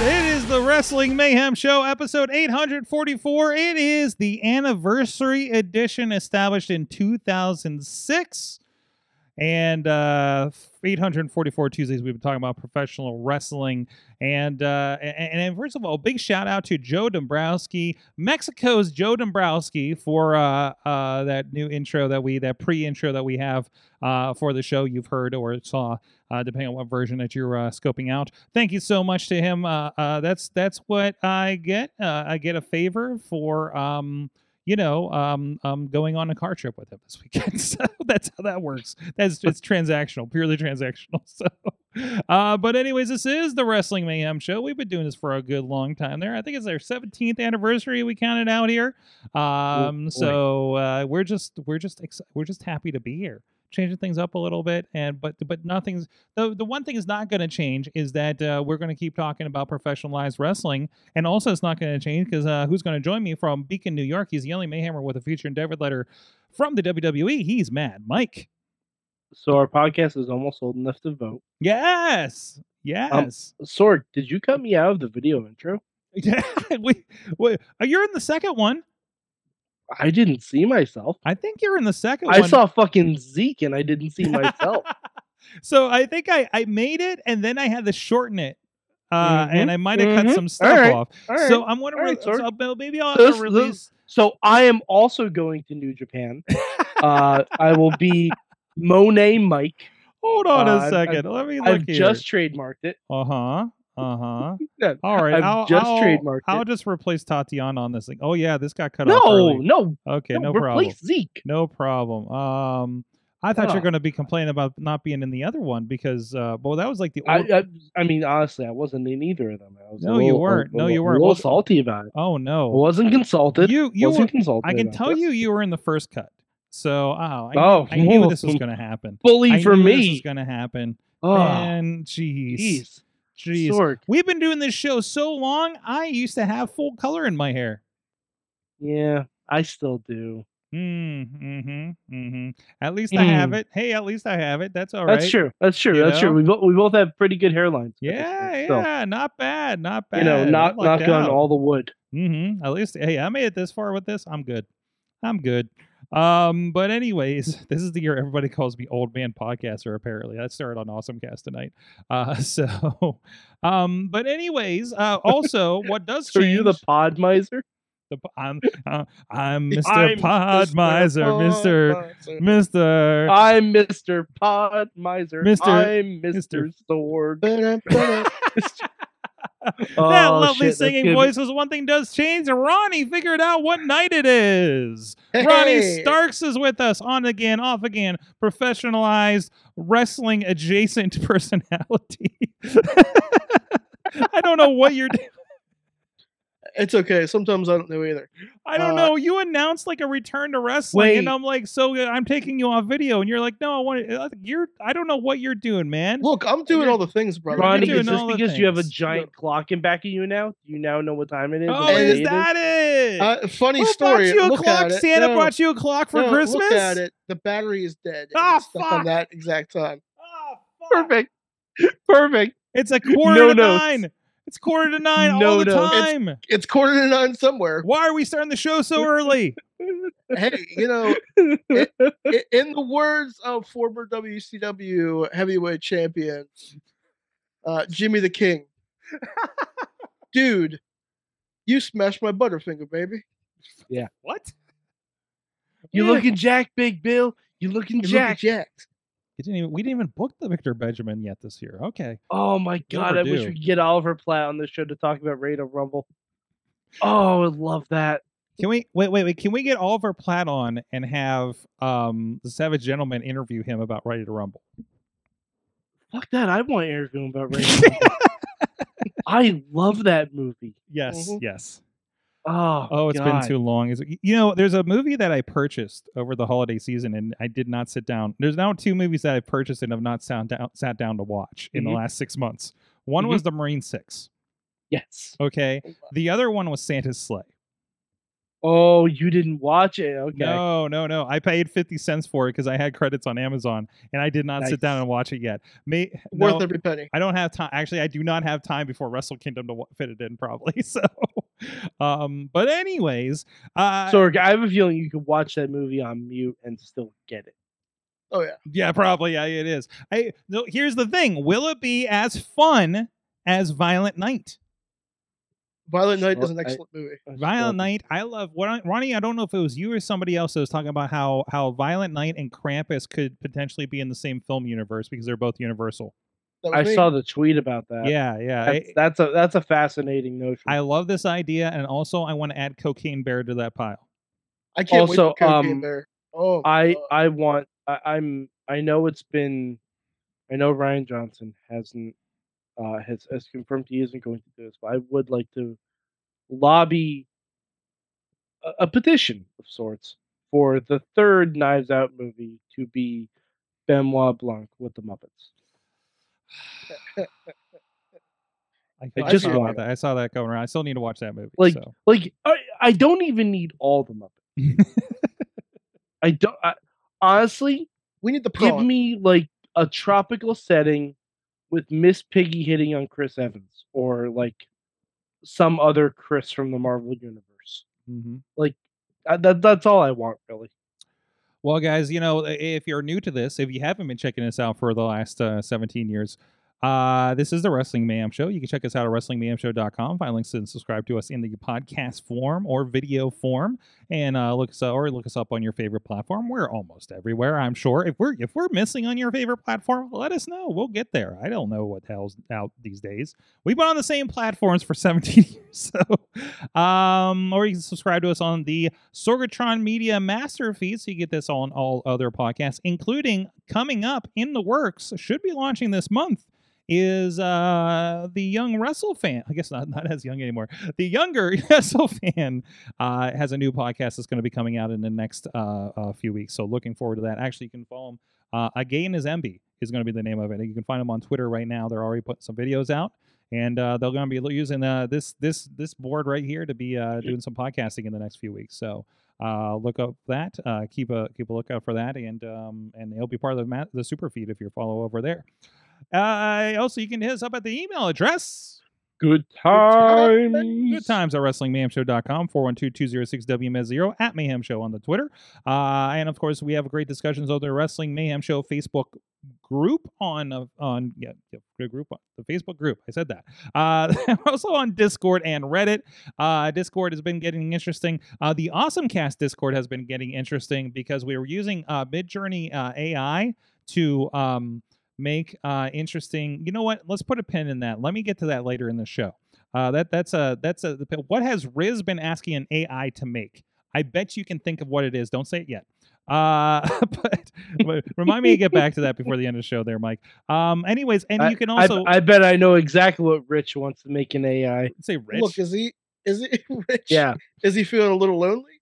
It. Is the Wrestling Mayhem Show, episode 844. It is the anniversary edition established in 2006. And uh, 844 Tuesdays, we've been talking about professional wrestling. And, uh, and, and first of all, big shout out to Joe Dombrowski, Mexico's Joe Dombrowski, for uh, uh, that new intro that we, that pre intro that we have uh, for the show you've heard or saw, uh, depending on what version that you're uh, scoping out. Thank you so much to him. Uh, uh, that's that's what I get. Uh, I get a favor for. Um, you know, um, um, going on a car trip with him this weekend. So that's how that works. That's it's transactional, purely transactional. So, uh, but anyways, this is the Wrestling Mayhem Show. We've been doing this for a good long time. There, I think it's our 17th anniversary. We counted out here. Um, so uh, we're just we're just ex- we're just happy to be here changing things up a little bit and but but nothing's the the one thing is not going to change is that uh, we're going to keep talking about professionalized wrestling and also it's not going to change because uh, who's going to join me from Beacon, New York? He's the only Mayhemmer with a feature endeavor letter from the WWE. He's mad, Mike. So our podcast is almost old enough to vote. Yes, yes. Sword, did you cut me out of the video intro? yeah, we, we, uh, you're in the second one. I didn't see myself. I think you're in the second I one. saw fucking Zeke and I didn't see myself. so I think I, I made it and then I had to shorten it. Uh, Mhm, and I might have cut mhm. some stuff right, off. right, so I'm gonna right, so I'll- maybe I'll This- to this- release. So I am also going to New Japan. Uh, I will be Monet Mike. Hold on uh, a I've- second. Let me look I've here. just trademarked it. Uh huh. Uh huh. All right. I'll, just I'll, trademarked I'll it. just replace Tatiana on this thing. Oh yeah, this got cut off. No, early. no, Okay, no, no, problem. replace Zeke. No problem. Um, I thought you were going to be complaining about not being in the other one because, uh, well, that was like the I, old. I, I mean, honestly, I wasn't in either of them. I No, you weren't. No, you weren't. A little salty about it. oh I no, wasn't consulted. you you wasn't were, consulted. I can tell this. you you were in the first cut. So oh, I, Oh, I knew this was going to happen. Bully I for knew this me. was going to happen. Oh, And jeez, jeez. Sorg. We've been doing this show so long. I used to have full color in my hair. Yeah, I still do. Mm, mm-hmm, mm-hmm. At least I have Mm. it. Hey, at least I have it. That's all right. That's true. That's true. You That's know? true. We both we both have pretty good hairlines. Yeah, So, yeah, not bad, not bad. You know, not knock on all the wood. Mm-hmm. At least, hey, I made it this far with this. I'm good. I'm good. Um, but anyways, this is the year everybody calls me old man podcaster. Apparently, that started on Awesome Cast tonight. Uh, so, um, but anyways, uh, also what does So change? you the pod miser? the I'm uh, I'm Mr. Pod Miser, Mr. Mr. I'm Mr. Pod Miser. Mr. I'm Mr. Mr. Sword. That Oh, lovely shit, singing voice was one thing does change. Ronnie figured out what night it is. Ronnie Starks is with us on again, off again, professionalized wrestling adjacent personality. I don't know what you're doing. It's okay. Sometimes I don't know either. I don't Uh, know. You announced like a return to wrestling, and I'm like, so uh, I'm taking you off video, and you're like, no, I want to. You're. I don't know what you're doing, man. Look, I'm doing all the things, brother. Ronnie, doing is this all the because you have a things. giant clock in back of you now? Do you now know what time it is? oh, what is day it that it? Uh, funny Who story. bought you a Look clock? at it. Santa No, brought you a clock for no, Christmas. Look at it. The battery is dead. and Ah, it's stuck fuck. on that exact time. Oh, fuck. Perfect. Perfect. It's a quarter No to notes. nine. It's quarter to nine all the notes. It's- time. It's quarter to nine somewhere. Why are we starting the show so early? hey, you know, i- in the words of former WCW heavyweight champion uh, Jimmy the King, dude, you smashed my butterfinger, baby. Yeah. What? You Yeah. looking jack, Big Bill? You looking You jack? look jacked. You didn't even, we didn't even book the Victor Benjamin yet this year. Okay. Oh my god! I wish we could get Oliver Platt on this show to talk about Reign of Rumble. Oh, I would love that. Can we wait, wait, wait? Can we get Oliver Platt on and have um the Savage Gentleman interview him about Ready to Rumble? Fuck that! I want to interview him about Reign. of Rumble. I love that movie. Yes, Mhm. yes. Oh, Oh, it's God. been too long. Is it- You know, there's a movie that I purchased over the holiday season, and I did not sit down. There's now two movies that I've purchased and have not sat down, sat down to watch in the Mhm. last six months. One Mhm. was The Marine Six. Yes. Okay. The other one was Santa's Slay. Oh, you didn't watch it? Okay. No, no, no. I paid 50 cents for it because I had credits on Amazon and I did not sit down and watch it yet. May, Worth no, every penny. I don't have time. Actually, I do not have time before Wrestle Kingdom to wa- fit it in, probably. So, um, but anyways, uh, Sorg, I have a feeling you could watch that movie on mute and still get it. Oh yeah. yeah, probably. Yeah, it is. I, no, here's the thing Will it be as fun as Violent Night? Violent Night is Sure, an I- excellent movie. Violent Night, I love what I- Ronnie. I don't know if it was you or somebody else that was talking about how how Violent Night and Krampus could potentially be in the same film universe because they're both Universal. I me. saw the tweet about that. yeah, yeah. That's, I, that's a that's a fascinating notion. I love this idea, and also I want to add Cocaine Bear to that pile. I can't wait also, for Cocaine um, Bear. Oh, I God. I want I, I'm I know it's been I know Rian Johnson hasn't uh has has confirmed he isn't going to do this, but I would like to lobby a, a petition of sorts for the third Knives Out movie to be Benoit Blanc with the Muppets. I, I I just saw that. I saw that going around. I still need to watch that movie. Like- so. Like I, I don't even need all the Muppets. I don't I, honestly we need the give me like a tropical setting with Miss Piggy hitting on Chris Evans or like some other Chris from the Marvel universe. Mhm. Like that that's all I want really. Well, guys, you know, if you're new to this, if you haven't been checking us out for the last uh, 17 years, uh, this is the Wrestling Mayhem Show. You can check us out at WrestlingMayhemShow.com. Find links and subscribe to us in the podcast form or video form, and uh, look us or look us up on your favorite platform. We're almost everywhere, I'm sure. If we're if we're missing on your favorite platform, let us know. We'll get there. I don't know what the hell's out these days. We've been on the same platforms for 17 years, so um, or you can subscribe to us on the Sorgatron Media Master feed, so you get this on all other podcasts, including coming up in the works. Should be launching this month is uh the young Russell fan i guess not not as young anymore the younger Russell fan uh has a new podcast that's going to be coming out in the next uh, few weeks so looking forward to that actually you can follow him uh again is mb is going to be the name of it you can find him on twitter right now they're already putting some videos out and uh, they're going to be using uh, this this this board right here to be uh, doing some podcasting in the next few weeks. So uh, look up that, uh, keep a keep a lookout for that, and um, and it'll be part of the ma- the super feed if you follow over there. Uh, also, you can hit us up at the email address. Good times. times. Good times at WrestlingMayhemShow.com, 412-206-WMS0, at Mayhem Show on the Twitter. Uh, and, of course, we have great discussions on the Wrestling Mayhem Show Facebook group on, uh, on yeah, yeah, the group, the Facebook group. I said that. Uh, also on Discord and Reddit. Uh, Discord has been getting interesting. Uh, the Awesome Cast Discord has been getting interesting because we were using uh, Midjourney uh, AI to um, make uh, interesting. You know what? Let's put a pin in that. Let me get to that later in the show. Uh, that that's a that's a what has Riz been asking an AI to make? I bet you can think of what it is. Don't say it yet. Uh, but, but remind me to get back to that before the end of the show, there, Mike. Um, anyways, and you can I, also I bet I know exactly what Rich wants to make an AI. say Rich. Look, is he is he rich? Yeah. Is he feeling a little lonely?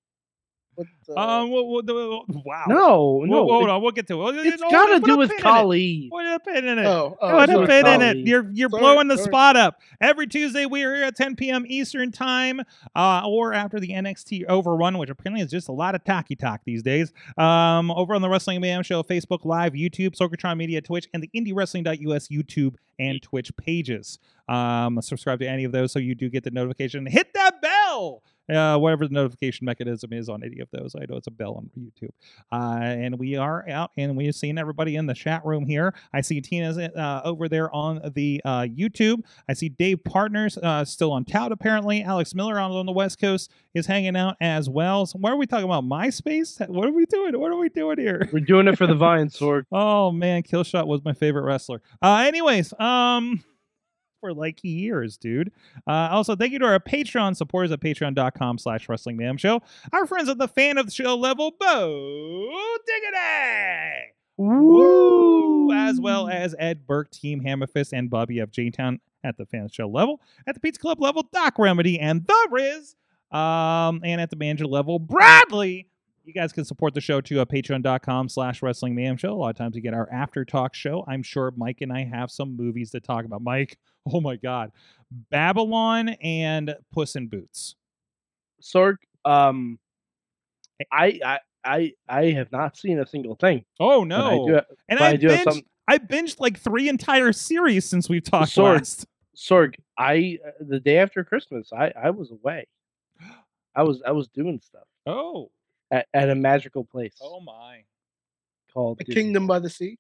What, uh, um, well, well, the- wow. No, Whoa, no. hold it- on, we'll get to it. it's Hold got to do with pin in it. Kali. Put a pin in it. oh, oh, Put a sorry. pin in it. You're you're Sorry, blowing the sorry. spot up. Every Tuesday we are here at 10 p.m. Eastern time, uh, or after the NXT Overrun, which apparently is just a lot of talky talk these days. Um, over on the Wrestling Mayhem Show, Facebook Live, YouTube, Sorgatron Media, Twitch, and the IndieWrestling.us YouTube and Twitch pages. Um, subscribe to any of those so you do get the notification. Hit that bell. Uh, whatever the notification mechanism is on any of those, I know it's a bell on YouTube. Uh, and we are out, and we have seen everybody in the chat room here. I see Tina's uh, over there on the uh, YouTube. I see Dave Partners uh, still on tout, apparently. Alex Miller on, on the West Coast is hanging out as well. So, what are we talking about? MySpace? What are we doing? What are we doing here? We're doing it for the Vine Sword. Oh man, Killshot was my favorite wrestler. Uh, anyways, um, for like years, dude. Uh, also, thank you to our Patreon supporters at patreon.com slash wrestling mayhem show. Our friends at the fan of the show level, Bo Diggity! Woo! As well as Ed Burke, Team Hammerfist, and Bobby of J-Town at the fan show level, at the pizza club level, Doc Remedy and the Riz, um, and at the manager level, Bradley. You guys can support the show too at patreon.com slash wrestling mayhem show. A lot of times we get our after talk show. I'm sure Mike and I have some movies to talk about. Mike, oh my God. Babylon and Puss in Boots. Sorg, um, I, I, I, I have not seen a single thing. Oh no. and I, I binged, some- I binged like three entire series since we've talked Sword. last. Sorg, I uh, the day after Christmas, I, I was away. I was, I was doing stuff Oh. At, at a magical place Oh my. called The Disney Kingdom by the Sea.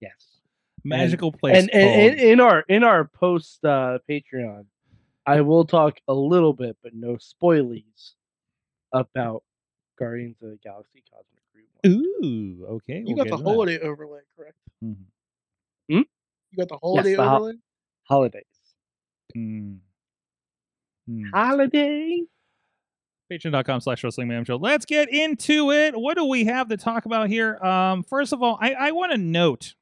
Yes. Magical place. and, and, called- and in our in our post uh, Patreon, I will talk a little bit, but no spoilies about Guardians of the Galaxy Cosmic Rewind. Ooh, okay. You we'll got the to that. holiday overlay, correct? Mhm. You got the holiday the ho- overlay. Holidays. Mm. Mm. Holiday. patreon.com slash wrestling mayhem show let's get into it what do we have to talk about here um first of all i, I want to note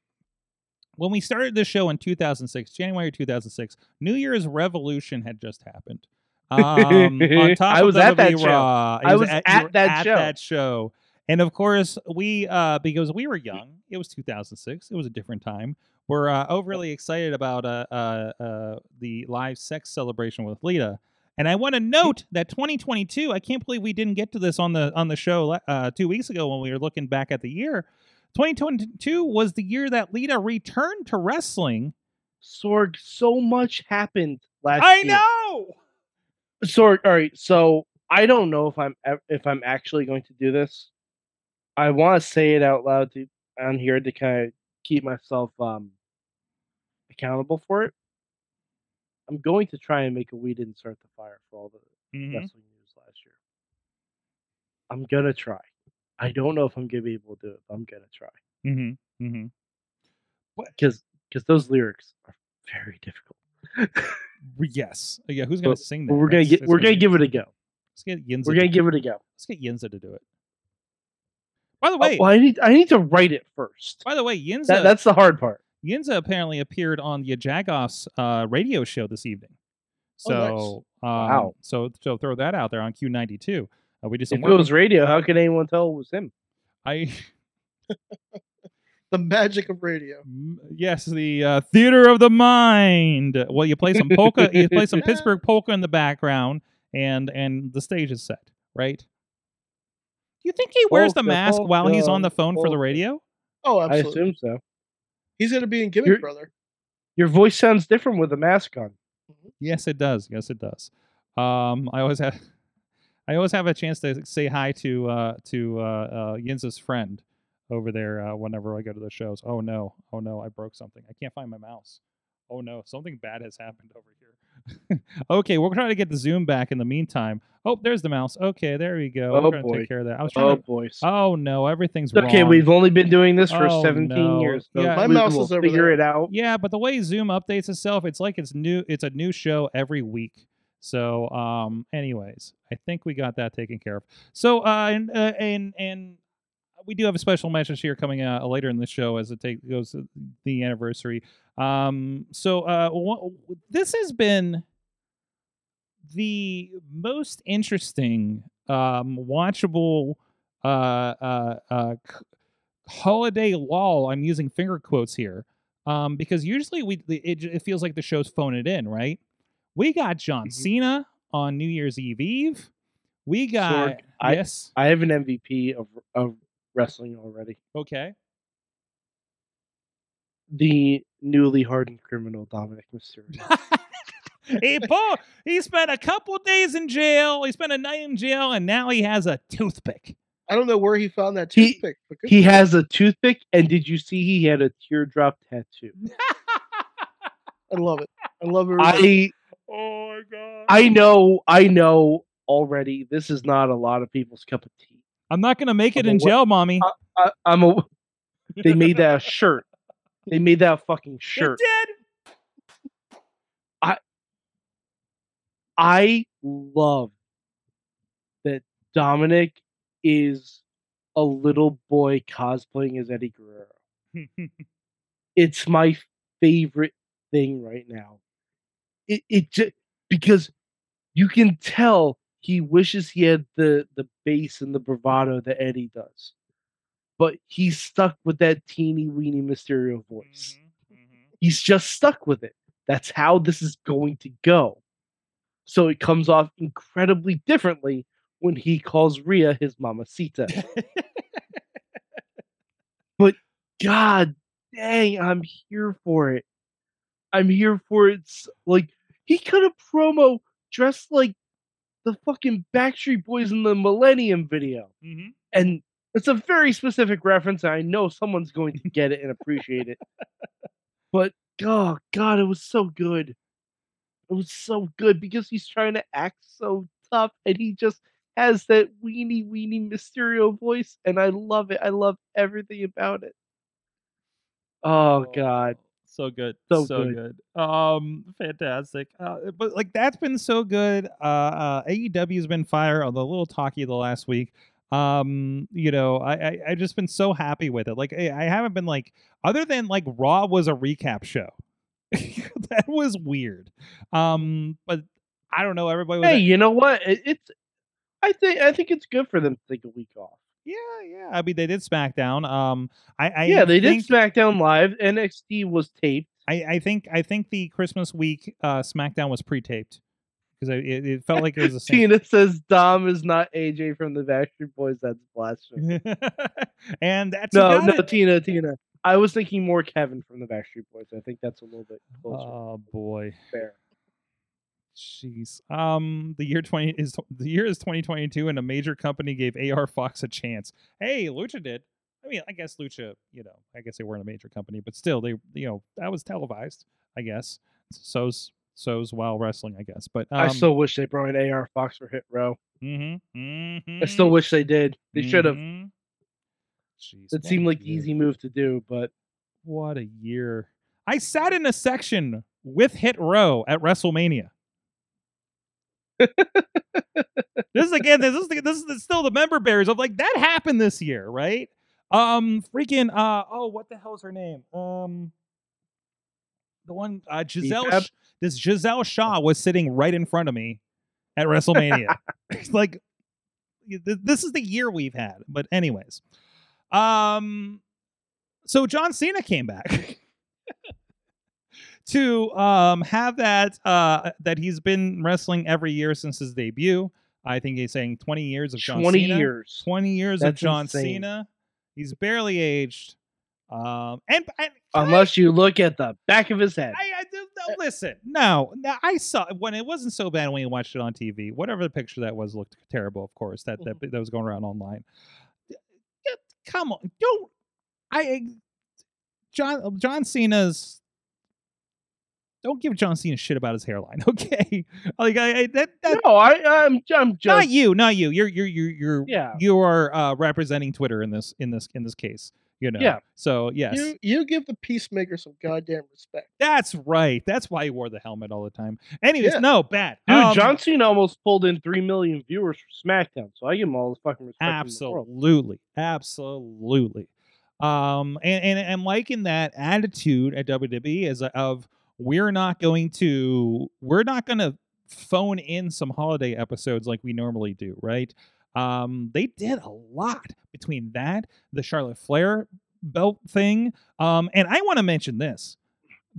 when we started this show in 2006 january 2006 new year's revolution had just happened um on top I of was at that WWE show. I You was you at that at show. that show and of course we uh because we were young it was 2006 it was a different time we're uh, overly excited about uh, uh, uh, the live sex celebration with Lita. And I want to note that 2022. I can't believe we didn't get to this on the on the show uh, two weeks ago when we were looking back at the year. 2022 was the year that Lita returned to wrestling. Sorg, so much happened last I year. know. Sorg, all right. So I don't know if I'm if I'm actually going to do this. I want to say it out loud to on here to kind of keep myself um accountable for it. I'm going to try and make a we didn't start the fire for all the Mhm. wrestling news last year. I'm gonna try. I don't know if I'm gonna be able to do it, but I'm gonna try Mhm. Mhm. because because those lyrics are very difficult. Yes. Yeah. Who's gonna But- sing that? we're gonna That's- get that's we're gonna give it a go. Let's get Yinza. We're gonna give it a go. Let's get Yinza to do it. By the Oh, way, well, I need I need to write it first. by the way, Yinza. That, that's the hard part. Yinza apparently appeared on the Jagoff's uh, radio show this evening. Oh, nice. So, um, Wow. so so throw that out there on Q92. Uh, we did some If it was radio, how could anyone tell it was him? I The magic of radio. yes, the uh, theater of the mind. Well, you play some polka. you play some Pittsburgh polka in the background, and and the stage is set. Right? You think he wears the Polka, mask while he's on the phone for the radio? Oh, I assume so. He's gonna be in Gimmick You're- Brother. Your voice sounds different with a mask on. Yes, it does. Yes, it does. Um, I always have, I always have a chance to say hi to uh, to uh, uh, Yinza's friend over there uh, whenever I go to the shows. Oh no! Oh no! I broke something. I can't find my mouse. Oh no! Something bad has happened over here. okay, we're trying to get the zoom back in the meantime. Oh, there's the mouse. Okay, there we go. Oh, we're gonna boy. take care of that. I was trying Oh to. boy. Oh no! Everything's It's okay, wrong. we've only been doing this for Oh, 17 no. years. So Yeah. My mouse will is over figure there. it out. Yeah, but the way Zoom updates itself, it's like it's new. It's a new show every week. So, um, anyways, I think we got that taken care of. So, uh, and uh, and and we do have a special message here coming uh, later in the show as it take, goes to the anniversary. Um, so, uh, wha- this has been the most interesting, um, watchable, uh, uh, uh, holiday lull. I'm using finger quotes here um, because usually we it, it feels like the show's phoning it in, right? We got John Mhm. Cena on New Year's Eve Eve. We got I- yes, I have an MVP of of wrestling already. okay, The newly hardened criminal Dominic Mysterio. he pulled, he spent a couple days in jail. He spent a night in jail, and now he has a toothpick. I don't know where he found that He- toothpick. but he has a toothpick, and did you see he had a teardrop tattoo? I love it. I love it. I oh my god! I know I know already. This is not a lot of people's cup of tea. I'm not gonna make it I'm in what- jail, mommy. I, I'm a. They made that a shirt. They made that a fucking shirt. It did. I love that Dominic is a little boy cosplaying as Eddie Guerrero. It's my favorite thing right now. It it just because you can tell he wishes he had the the bass and the bravado that Eddie does, but he's stuck with that teeny weeny Mysterio voice. Mm-hmm, mm-hmm. He's just stuck with it. That's how this is going to go. So it comes off incredibly differently when he calls Rhea his mamacita. but God dang, I'm here for it. I'm here for it. Like he cut a promo dressed like the fucking Backstreet Boys in the Millennium video, Mhm. and it's a very specific reference. And I know someone's going to get it and appreciate it. But oh God, it was so good. It was so good because he's trying to act so tough, and he just has that weeny weeny Mysterio voice, and I love it. I love everything about it. Oh God. So good So so, good. good. um fantastic uh, but like that's been so good uh, uh aew has been fire on the little talkie the last week um you know I, I i just been so happy with it like i I haven't been like other than like raw was a recap show that was weird um but i don't know everybody was Hey, you know what? It, it's. I think I think it's good for them to take a week off. Yeah yeah i mean they did smackdown um i i yeah, they think, did SmackDown Live. NXT was taped. I, I think I think the Christmas week uh, SmackDown was pre-taped because it, it felt like it was the same. Tina says Dom is not AJ from the Backstreet Boys. That's blasphemy. and that's no, no, it. Tina, Tina. I was thinking more Kevin from the Backstreet Boys. I think that's a little bit closer. Oh boy, fair. Jeez. Um, the year twenty is the year is twenty twenty two, and a major company gave AR Fox a chance. Hey, Lucha did. I mean, I guess Lucha, you know, I guess they weren't a major company, but still, they, you know, that was televised. I guess so's so's Wild Wrestling, I guess. But um, I still wish they brought in AR Fox for Hit Row. mm-hmm, mm-hmm, I still wish they did. They should have. Jeez, It seemed like year. easy move to do, but What a year. I sat in a section with Hit Row at WrestleMania. This is again, this is this is still the member bears of like that happened this year, right? Um freaking uh oh, what the hell's her name? Um the one uh Giselle? Sh- this Giselle Shaw was sitting right in front of me at WrestleMania. It's like this is the year we've had. But anyways. Um so John Cena came back to um have that uh that he's been wrestling every year since his debut. I think he's saying 20 years of John 20 Cena. years. 20 years of John insane. Cena. He's barely aged. Um and, and I- Unless you look at the back of his head. I, I no, listen. No, no, I saw when it wasn't so bad when you watched it on TV. Whatever the picture that was looked terrible, of course. That that, that was going around online. Come on, don't. I John John Cena's. Don't give John Cena shit about his hairline, okay? Like I, I that that no, I, I'm, I'm just. not you, not you. You're you're you're you're Yeah. you are uh, representing Twitter in this in this in this case. You know. Yeah. So yes. You you give the peacemaker some goddamn respect. That's right. That's why he wore the helmet all the time. Anyways, Yeah. no, bad. Dude, Um, John Cena almost pulled in 3 million viewers for SmackDown, so I give him all the fucking respect. in the world. Absolutely. Absolutely. Um, and, and I'm liking that attitude at WWE as a, of we're not going to we're not going to phone in some holiday episodes like we normally do, right? Um, they did a lot between that, the Charlotte Flair belt thing. Um, and I want to mention this.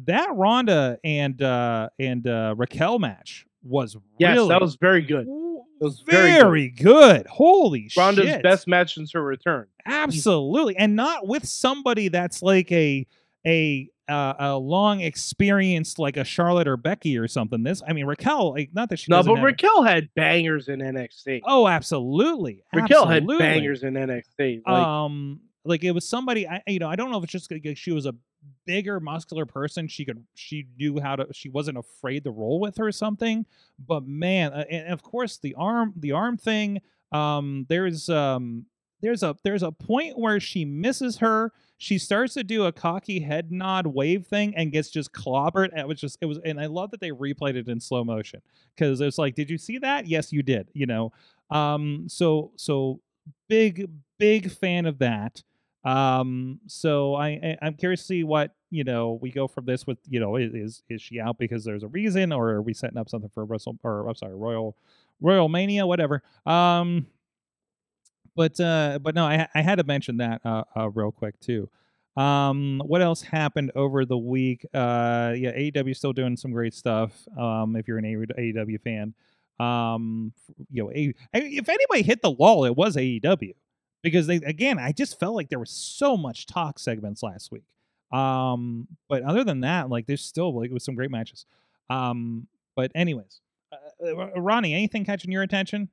That Ronda and uh and uh Raquel match was Yes, really that was very good. It was very very, good. good. Holy Ronda's shit. best match since her return. Absolutely, and not with somebody that's like a a uh, a long experienced like a Charlotte or Becky or something. This, I mean, Raquel, like not that she No, but have- Raquel had bangers in NXT. Oh, absolutely, Raquel absolutely. had bangers in NXT. Like, um, like it was somebody. I you know I don't know if it's just like she was a bigger muscular person. She could she knew how to. She wasn't afraid to roll with her or something. But man, uh, and of course the arm the arm thing. Um, there's um there's a there's a point where she misses her. She starts to do a cocky head nod wave thing and gets just clobbered. It was just it was, and I love that they replayed it in slow motion because it's like, did you see that? Yes, you did. You know, um, so so big big fan of that. Um, so I, I I'm curious to see what you know we go from this with you know is is she out because there's a reason or are we setting up something for Russell or I'm sorry Royal Royal Mania whatever. Um, but uh, but no, I I had to mention that uh, uh real quick too. Um, what else happened over the week? Uh, yeah, AEW still doing some great stuff. Um, if you're an AEW fan, um, you know, A- if anybody hit the wall, it was AEW because they again, I just felt like there was so much talk segments last week. Um, but other than that, like there's still like it was some great matches. Um, but anyways, uh, uh, Ronnie, anything catching your attention?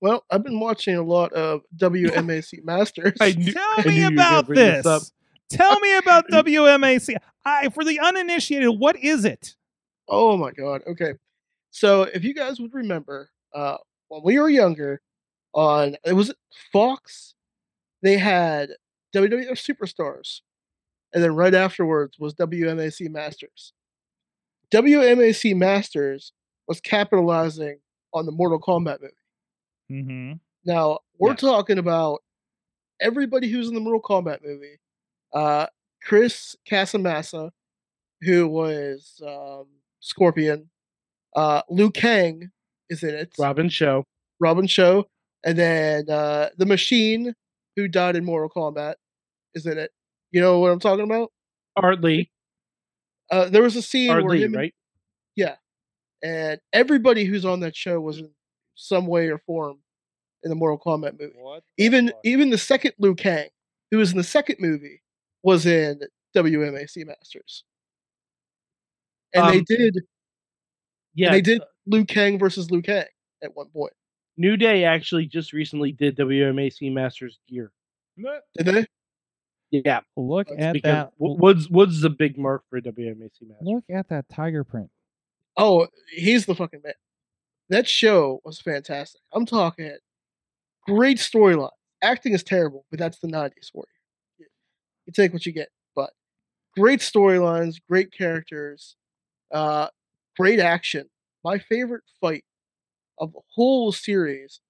Well, I've been watching a lot of WMAC Masters. I knew- Tell I knew me you were gonna about this this. Tell me about WMAC. I for the uninitiated, what is it? Oh my god. Okay. So if you guys would remember, uh when we were younger, on it was Fox, they had WWF Superstars. And then right afterwards was WMAC Masters. WMAC Masters was capitalizing on the Mortal Kombat movie. Mm-hmm. Now we're talking about everybody who's in the Mortal Kombat movie. Uh, Chris Casamassa, who was um, Scorpion. Uh, Liu Kang is in it. Robin Shou. Robin Shou, and then uh, the Machine, who died in Mortal Kombat, is in it. You know what I'm talking about? Art Lee. Uh, there was a scene Art where Lee, him right? and everybody who's on that show was in some way or form in the Mortal Kombat movie. What even even the second Liu Kang, who was in the second movie, was in WMAC Masters. And they Um, did Yeah. they did Liu Kang versus Liu Kang at one point. New Day actually just recently did WMAC Masters gear. Did they? Yeah. Look That's at that. Wo- Woods Woods is a big mark for WMAC Masters. Look at that tiger print. Oh, he's the fucking man. That show was fantastic. I'm talking great storyline. Acting is terrible, but that's the 90s for you. Take what you get. But great storylines, great characters, uh, great action. My favorite fight of the whole series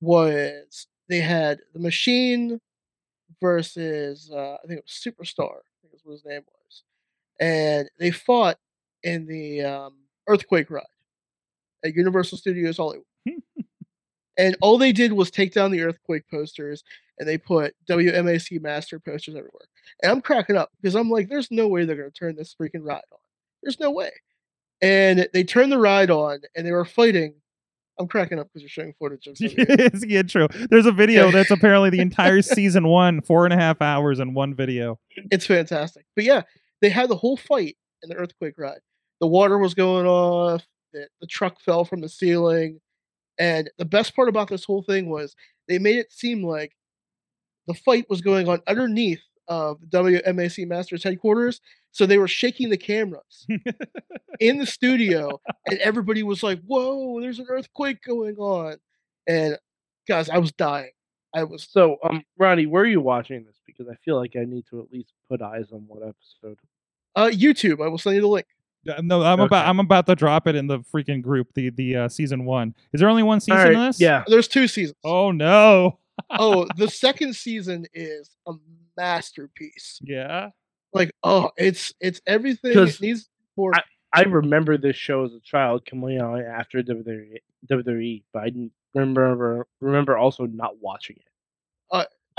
was they had the Machine versus uh, I think it was Superstar. I think what his name was, and they fought in the um, Earthquake ride at Universal Studios Hollywood. and all they did was take down the Earthquake posters and they put WMAC Master posters everywhere. And I'm cracking up because I'm like, there's no way they're going to turn this freaking ride on. There's no way. And they turned the ride on and they were fighting. I'm cracking up because you're showing footage of it. the intro. There's a video that's apparently the entire season one, four and a half hours in one video. It's fantastic. But yeah, they had the whole fight in the earthquake ride. The water was going off, the, the truck fell from the ceiling. And the best part about this whole thing was they made it seem like the fight was going on underneath of WMAC Masters headquarters. So they were shaking the cameras in the studio, and everybody was like, Whoa, there's an earthquake going on. And guys, I was dying. I was So, um, Ronnie, where are you watching this? Because I feel like I need to at least put eyes on what episode. uh YouTube. I will send you the link. Uh, No, I'm about I'm about to drop it in the freaking group. The the uh, season one. Is there only one season All of this? Yeah. There's two seasons. Oh no. oh, the second season is a masterpiece. Yeah. Like, oh, it's it's everything 'Cause it needs more. I remember this show as a child coming on after WWE, WWE, but I didn't remember remember also not watching it.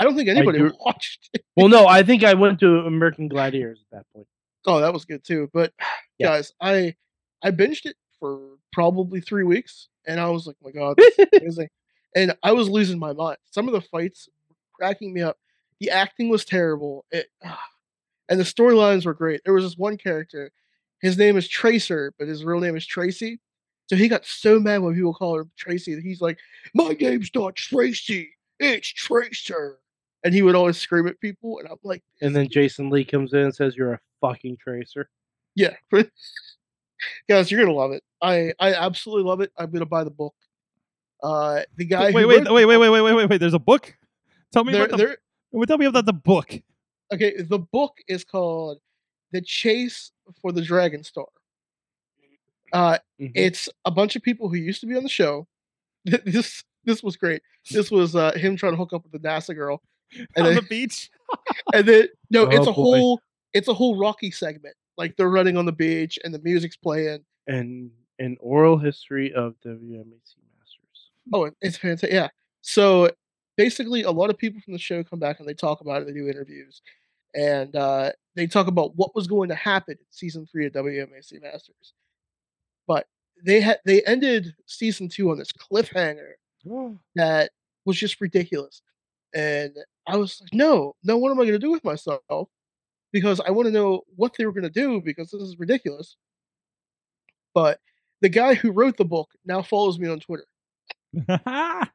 I don't think anybody do- watched it. Well, no, I think I went to American Gladiators at that point. Oh, that was good too. But Yeah. guys, I I binged it for probably three weeks, and I was like, oh my god, this is amazing. and I was losing my mind. Some of the fights were cracking me up. The acting was terrible. It, and the storylines were great. There was this one character. His name is Tracer, but his real name is Tracy. So he got so mad when people call him Tracy that he's like, "My name's not Tracy, it's Tracer," and he would always scream at people. And I'm like, And then Jason Lee comes in and says, "You're a fucking tracer." Yeah. Guys, you're gonna love it. I I absolutely love it. I'm gonna buy the book. Uh the guy Wait, wait, wrote- wait, wait, wait, wait, wait, wait, wait. There's a book. Tell me there, about the. there Tell me about the book. okay, the book is called The Chase for the Dragon Star. Uh Mhm. it's a bunch of people who used to be on the show. This this was great. This was uh, him trying to hook up with the NASA girl, and on then the beach. and then no, it's Oh, a boy. whole it's a whole Rocky segment. Like they're running on the beach and the music's playing. and an oral history of WMAC Masters. Oh, it's fantastic. Yeah. So basically, a lot of people from the show come back and they talk about it. They do interviews, and uh, they talk about what was going to happen in season three of WMAC Masters. But they had they ended season two on this cliffhanger that was just ridiculous. And I was like, no, no, what am I going to do with myself? Because I want to know what they were going to do because this is ridiculous. But the guy who wrote the book now follows me on Twitter.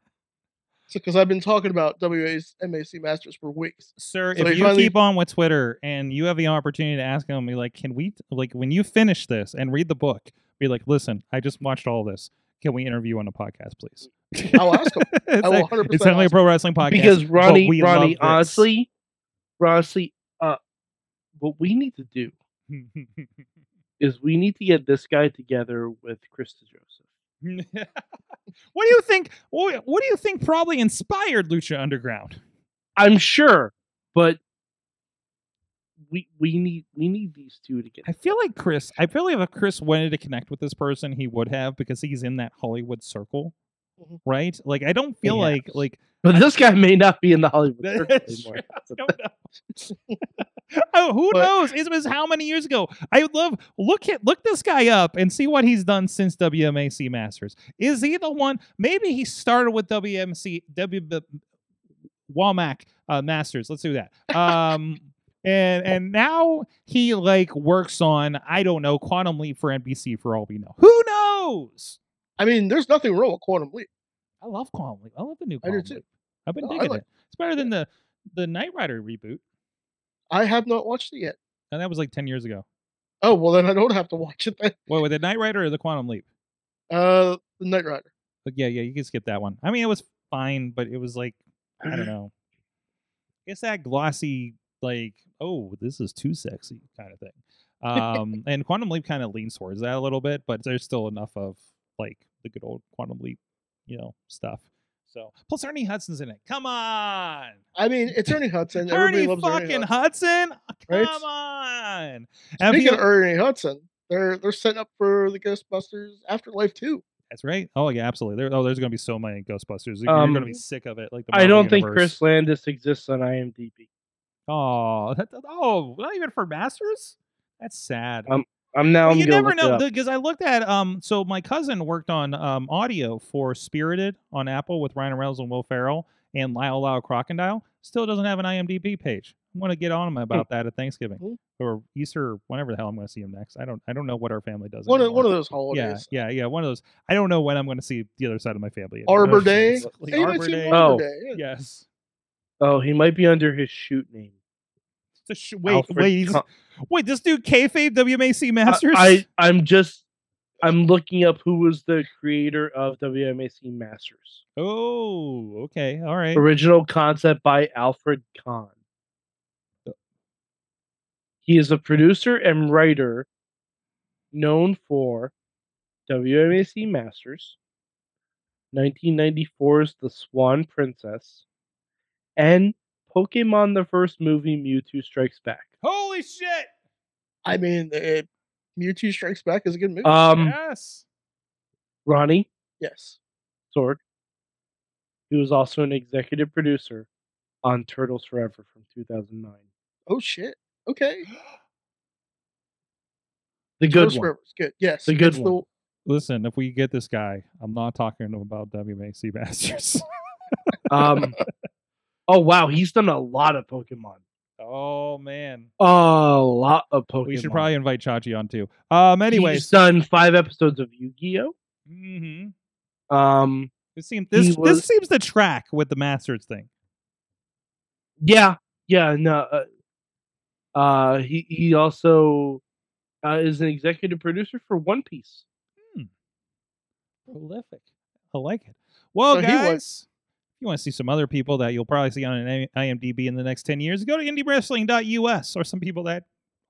So, because I've been talking about WA's MAC Masters for weeks. Sir, So if you finally- keep on with Twitter and you have the opportunity to ask him, be like, can we, like, when you finish this and read the book, be like, listen, I just watched all this. Can we interview on a podcast, please? I'll ask him. it's I will like, 100% it's definitely a pro wrestling podcast. because Ronnie, Ronnie, honestly, honestly, uh, what we need to do is we need to get this guy together with Chris DeJoseph. what do you think? What, what do you think probably inspired Lucha Underground? I'm sure, but we we need we need these two to get. I feel like Chris. I feel like if Chris wanted to connect with this person, he would have because he's in that Hollywood circle, Mhm. right? Like I don't feel like Yes. like But this guy may not be in the Hollywood circle anymore. true. Know. oh, who But- knows? It was how many years ago? I would love look at look this guy up and see what he's done since WMAC Masters. Is he the one? Maybe he started with WMC W WAMAC uh, Masters. Let's do that. Um, and and now he like works on I don't know Quantum Leap for NBC for all we know. Who knows? I mean, there's nothing wrong with Quantum Leap. I love Quantum Leap. I love the new I do too. Leap. I've been No, digging like- it. It's better than the the Knight Rider reboot. I have not watched it yet. And that was like 10 years ago. Oh, well, then I don't have to watch it then. What, with the Knight Rider or the Quantum Leap? Uh, the Knight Rider. But yeah, yeah, you can skip that one. I mean, it was fine, but it was like, I don't know. It's that glossy, like, oh, this is too sexy kind of thing. Um, and Quantum Leap kind of leans towards that a little bit, but there's still enough of like the good old Quantum Leap, you know, stuff. So plus Ernie Hudson's in it. Come on. I mean, it's Ernie Hudson. Everybody Ernie loves fucking Ernie Hudson. Hudson. Come Right? on. And Speaking you- of Ernie Hudson, they're they're setting up for the Ghostbusters Afterlife too. That's right. Oh yeah, absolutely. There, oh, there's gonna be so many Ghostbusters. You're Um, gonna be sick of it. Like the I don't think. Chris Landis exists on IMDb. Oh, that, that- oh, not even for Masters. That's sad. Um, I'm now. Well, I'm you never know because I looked at um. So my cousin worked on um audio for Spirited on Apple with Ryan Reynolds and Will Ferrell and Lyle Lyle Crocodile. Still doesn't have an IMDb page. I'm gonna get on him about that at Thanksgiving Hmm. or Easter, or whenever the hell I'm gonna see him next. I don't. I don't know what our family does. One of one of those Yeah, holidays. yeah, yeah. yeah. One of those. I don't know when I'm going to see the other side of my family. Arbor Day. Basically, Hey, Arbor Day. Oh. Day. Yes. Oh, he might be under his shoot name. Sh- wait, Alfred wait, Con- wait. This dude kayfabe WMAC I- Masters. I, I'm just. I'm looking up who was the creator of WMAC Masters. oh, okay, all right. Original concept by Alfred Kahn. Uh he is a producer and writer known for WMAC Masters, 1994's The Swan Princess, and Pokemon the first movie Mewtwo Strikes Back. Holy shit! I mean, it, Mewtwo Strikes Back is a good movie. Um, yes. Ronnie yes. Sorg. He was also an executive producer on Turtles Forever from 2009. Oh shit. Okay. The good Turtles one. Forever is good. Yes. The good it's one. Listen, if we get this guy, I'm not talking about WMAC Masters. Um, oh wow, he's done a lot of Pokemon. oh man, A lot of Pokemon. we should probably invite Chachi on too. Um, anyway, He's done five episodes of Yu-Gi-Oh. hmm Um, it seems this was- this seems to track with the Masters thing. yeah, yeah, no. Uh, uh he he also uh, is an executive producer for One Piece. Hmm. Prolific. I like it. Well, So he was- guys, if you want to see some other people that you'll probably see on an IMDb in the next 10 years, go to indiewrestling.us or some people that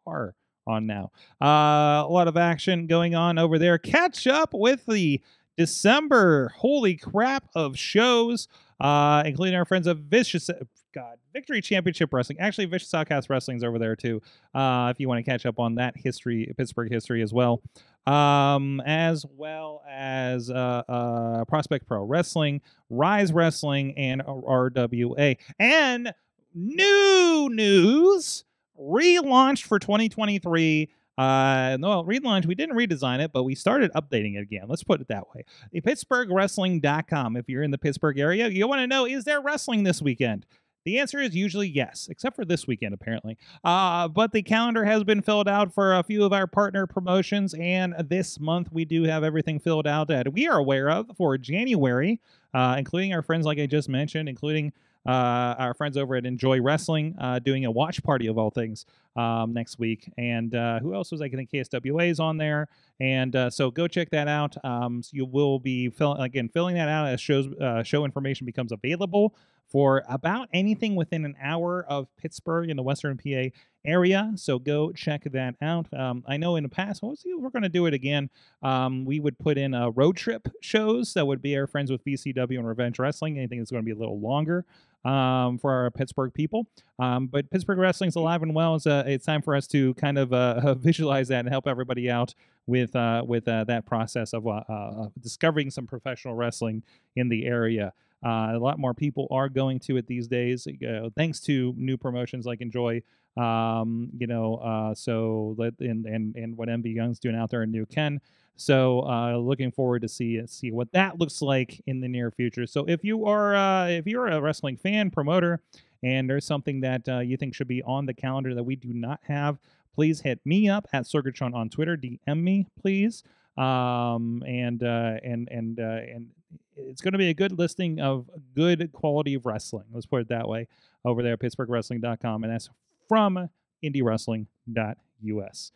are on now. Uh, a lot of action going on over there. Catch up with the December. Holy crap of shows, uh, including our friends of Vicious. God, Victory Championship Wrestling. Actually, Vicious Outcast Wrestling's over there too. Uh, if you want to catch up on that history, Pittsburgh history as well, um, as well as uh, uh, Prospect Pro Wrestling, Rise Wrestling, and RWA. And new news relaunched for 2023. Uh, no, relaunch. We didn't redesign it, but we started updating it again. Let's put it that way. PittsburghWrestling.com. If you're in the Pittsburgh area, you want to know is there wrestling this weekend? The answer is usually yes, except for this weekend, apparently. Uh, but the calendar has been filled out for a few of our partner promotions, and this month we do have everything filled out that we are aware of for January, uh, including our friends, like I just mentioned, including uh, our friends over at Enjoy Wrestling uh, doing a watch party of all things um, next week. And uh, who else was I KSWA is on there. And uh, so go check that out. Um, so you will be fill- again filling that out as shows uh, show information becomes available for about anything within an hour of Pittsburgh in the Western PA area. So go check that out. Um, I know in the past, we'll see if we're going to do it again. Um, we would put in uh, road trip shows that would be our friends with VCW and Revenge Wrestling. Anything that's going to be a little longer um, for our Pittsburgh people. Um, but Pittsburgh Wrestling's alive and well. It's, uh, it's time for us to kind of uh, visualize that and help everybody out with uh, with uh, that process of uh, uh, discovering some professional wrestling in the area. Uh, a lot more people are going to it these days, uh, thanks to new promotions like Enjoy. Um, you know, uh, so let and and and what MV Young's doing out there in New Ken. So uh, looking forward to see see what that looks like in the near future. So if you are uh, if you're a wrestling fan promoter and there's something that uh, you think should be on the calendar that we do not have, please hit me up at Sorgatron on Twitter. DM me, please. Um, and uh, and and uh, and it's going to be a good listing of good quality of wrestling. Let's put it that way over there at PittsburghWrestling.com, and that's from IndieWrestling.us.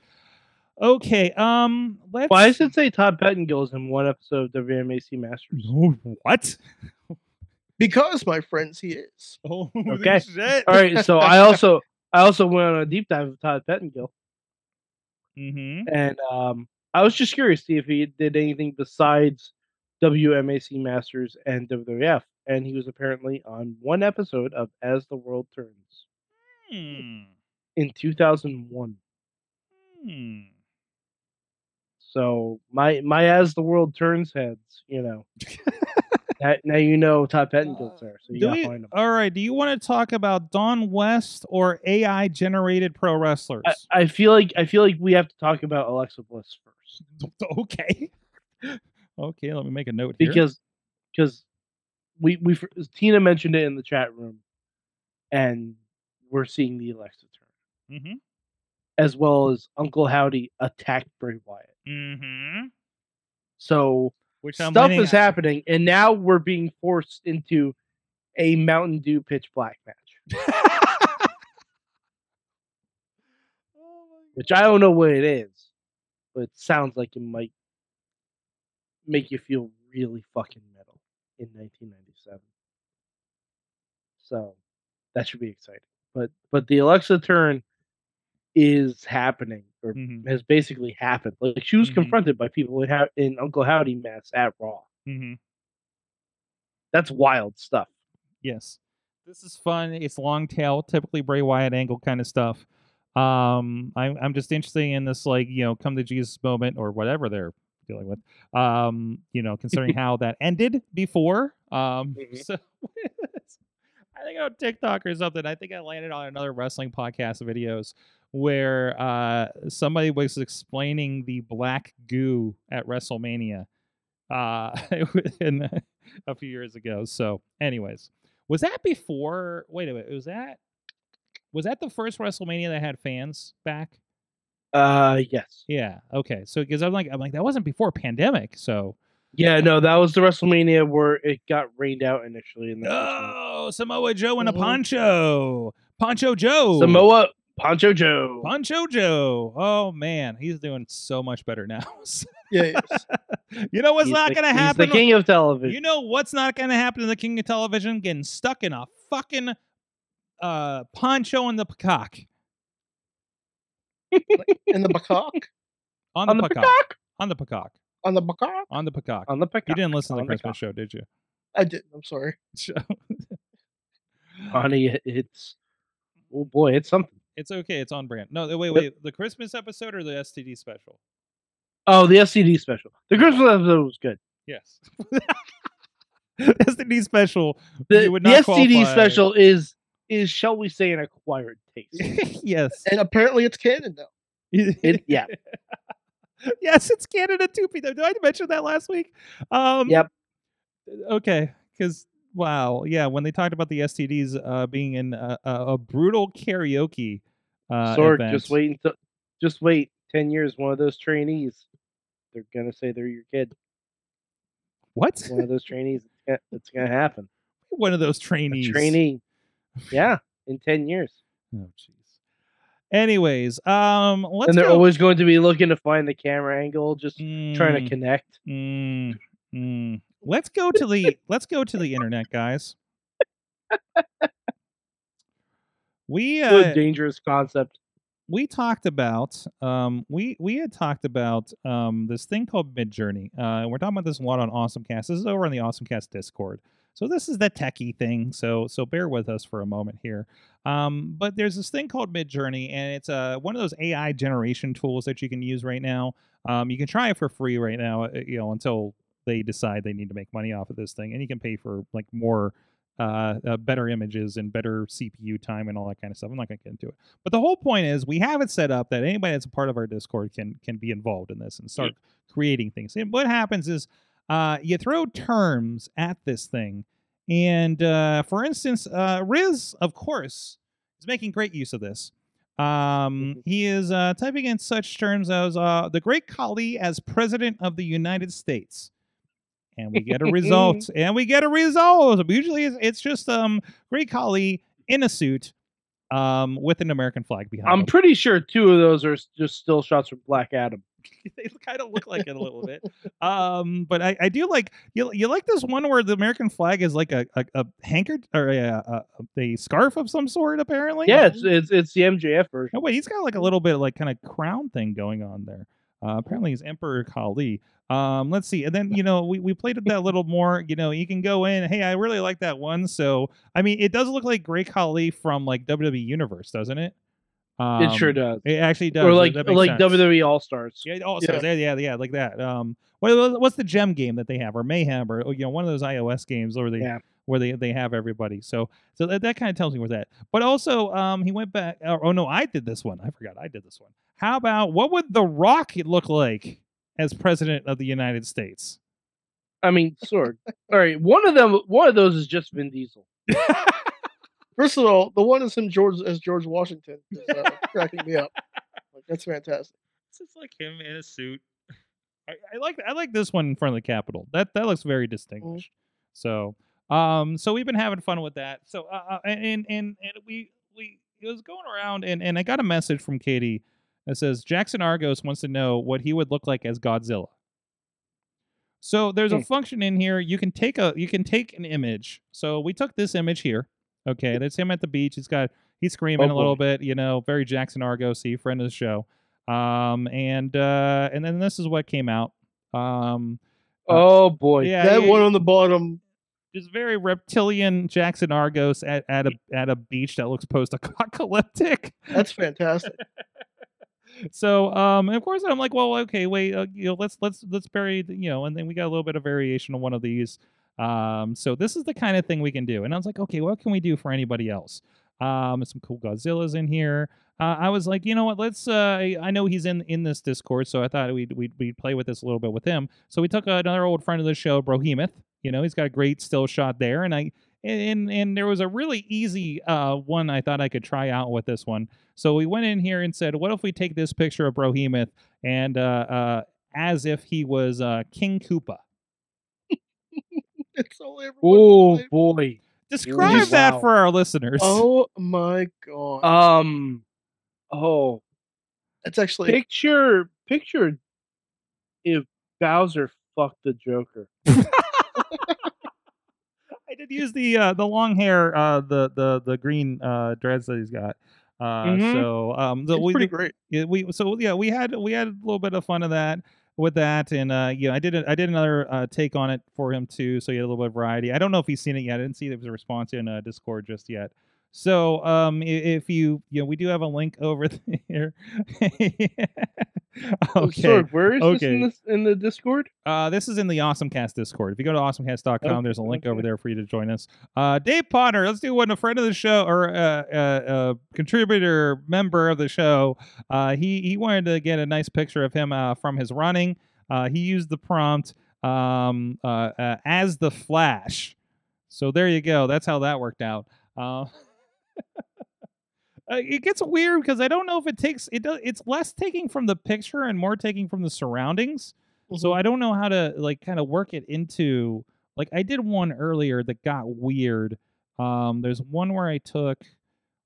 Okay, um, let's. Why does it say Todd Pettengill is in one episode of WMAC Masters? what? Because, my friends, he is. Oh, Okay. shit. All right, so I also I also went on a deep dive of Todd Pettengill, Mm-hmm. and um, I was just curious to see if he did anything besides WMAC Masters and WWF, and he was apparently on one episode of As the World Turns Hmm. in 2001. Hmm. So my my As the World Turns heads, you know. now, now you know Todd Pettengill's there, so you gotta we- find him. all right. Do you want to talk about Don West or AI generated pro wrestlers? I, I feel like I feel like we have to talk about Alexa Bliss first okay. okay. Let me make a note here. because because we we Tina mentioned it in the chat room, and we're seeing the Alexa turn Mm-hmm. as well as Uncle Howdy attacked Bray Wyatt. Mm-hmm. So Which stuff is happening, and now we're being forced into a Mountain Dew pitch black match, which I don't know what it is, but it sounds like it might make you feel really fucking metal in 1997. So that should be exciting. But but the Alexa turn is happening or Mhm. has basically happened. Like she was Mhm. confronted by people in, in Uncle Howdy mess at Raw. Mhm. That's wild stuff. Yes. This is fun. It's long tail, typically Bray Wyatt angle kind of stuff. Um, I'm I'm just interested in this, like you know, come to Jesus moment or whatever they're dealing with. Um, you know, considering how that ended before. Um, Mhm. so I think on TikTok or something. I think I landed on another wrestling podcast videos where uh somebody was explaining the black goo at WrestleMania uh in, a few years ago. So, anyways, was that before? Wait a minute, was that was that the first WrestleMania that had fans back? Uh yes. Yeah. Okay. So because I'm like I'm like that wasn't before pandemic. So Yeah, no, that was the WrestleMania where it got rained out initially in the first oh Samoa Joe in a Mhm. poncho, Poncho Joe, Samoa Poncho Joe. Poncho Joe. Oh man, he's doing so much better now. Yeah, you know what's He's not the- gonna he's happen? the king of television. You know what's not going to happen to the king of television? Getting stuck in a fucking uh, poncho in the peacock. in the macaque. On the, on the peacock. peacock. On the peacock. on the Baccarat. on the peacock. on the pick. You didn't listen to the on the Christmas show, did you? I didn't. I'm sorry. Honey. It's oh boy, it's something. it's okay. It's on brand. No, wait, wait. The Christmas episode or the STD special? Oh, the SCD special. The Christmas episode was good. Yes. STD special. The, you would the SCD qualify- special is is shall we say an acquired taste. yes. And apparently it's canon though. It, yeah. yes, it's Canada too. Peter. Did I mention that last week? Um, Yep. Okay, because wow, yeah, when they talked about the STDs uh, being in a, a, a brutal karaoke uh, Sorg, event. just wait until just wait. Ten years, one of those trainees, they're gonna say they're your kid. What? One of those trainees, it's gonna, happen. One of those A trainees. trainee. Yeah, in ten years. Oh, jeez. Anyways, um, let's and they're go. always going to be looking to find the camera angle, just trying to Mm, connect. mm, mm. Let's go to the let's go to the internet, guys. We uh, a dangerous concept. we talked about um we we had talked about um this thing called Midjourney. Uh we're talking about this a lot on AwesomeCast. This is over on the AwesomeCast Discord. So this is the techie thing. So so bear with us for a moment here. Um but there's this thing called Midjourney and it's uh one of those AI generation tools that you can use right now. Um you can try it for free right now, uh, you know, until they decide they need to make money off of this thing and you can pay for like more uh, uh, better images and better CPU time and all that kind of stuff. I'm not going to get into it. But the whole point is we have it set up that anybody that's a part of our Discord can can be involved in this and start creating things. And what happens is uh, you throw terms at this thing, and uh, for instance, uh, Riz, of course, is making great use of this. Um, he is uh, typing in such terms as uh, the Great Khali as President of the United States. And we get a result. and we get a result. Usually it's, it's just um Great Khali in a suit um with an American flag behind I'm him. pretty sure two of those are just still shots from Black Adam. they kind of look like it a little bit. Um, but I, I do like you. You like this one where the American flag is like a a, a hanker or a, a a scarf of some sort. Apparently, Yeah, it's it's it's the MJF version. No wait, he's got like a little bit of like kind of crown thing going on there. Uh, apparently, he's Emperor Khali. Um, let's see, and then you know we we played it that a little more. You know, you can go in. Hey, I really like that one. So I mean, it does look like Great Khali from like WWE Universe, doesn't it? Um, it sure does. It actually does. Or like like sense. WWE All Stars. Yeah, also, yeah. yeah, yeah, like that. Um, what, what's the gem game that they have, or Mayhem, or you know, one of those iOS games where they Yeah. Where they they have everybody. So so that, that kind of tells me where that. But also, um, he went back. Oh, oh no, I did this one. I forgot I did this one. How about what would The Rock look like as president of the United States? I mean, sword. All right, one of them, one of those is just Vin Diesel. First of all, the one is him George as George Washington is uh, cracking me up. Like, that's fantastic. It's just like him in a suit. I, I like I like this one in front of the Capitol. That that looks very distinguished. So um so we've been having fun with that. So uh, uh, and and and we we it was going around and and I got a message from Katie that says Jackson Argos wants to know what he would look like as Godzilla. So there's a Hmm. function in here you can take a you can take an image. So we took this image here. Okay, that's him at the beach. He's got he's screaming Oh, a little bit, you know, very Jackson Argosy, friend of the show. Um and uh and then this is what came out. Um uh, Oh boy. yeah, that yeah, one on the bottom. Just very reptilian Jackson Argos at, at a at a beach that looks post-apocalyptic. That's fantastic. so um and of course I'm like, well, okay, wait, uh, you know, let's let's let's bury, the, you know, and then we got a little bit of variation on one of these. Um, so this is the kind of thing we can do. And I was like, okay, what can we do for anybody else? Um, some cool Godzillas in here. Uh, I was like, you know what? Let's. Uh, I, I know he's in in this Discord, so I thought we'd we'd, we'd play with this a little bit with him. So we took another old friend of the show, Brohemoth. You know, he's got a great still shot there, and I and and there was a really easy uh, one I thought I could try out with this one. So we went in here and said, what if we take this picture of Brohemoth and uh, uh, as if he was uh, King Koopa. it's only ever Oh one way. boy. Describe that wow. for our listeners. Oh my god. Um. Oh, That's actually picture picture if Bowser fucked the Joker. I did use the uh, the long hair, uh, the the the green uh, dreads that he's got. Uh, Mhm. So um, the, we pretty great. yeah, we so yeah we had we had a little bit of fun of that. with that, and uh, you know, I did a, I did another uh, take on it for him too, so he had a little bit of variety. I don't know if he's seen it yet. I didn't see there was a response in uh, Discord just yet. So um, if you you know, we do have a link over there. Oh, okay. sorry, where is this in okay. this in the Discord? Uh, this is in the AwesomeCast Discord. If you go to awesomecast.com, Okay, there's a link over there for you to join us. Uh, Dave Potter, let's do one. A friend of the show or uh, uh, uh, contributor, member of the show. Uh, he he wanted to get a nice picture of him uh, from his running. Uh, he used the prompt um, uh, uh, as the Flash. So there you go. That's how that worked out. Uh, it gets weird because I don't know if it takes it. Does, it's less taking from the picture and more taking from the surroundings. So I don't know how to like kind of work it into like I did one earlier that got weird. Um, there's one where I took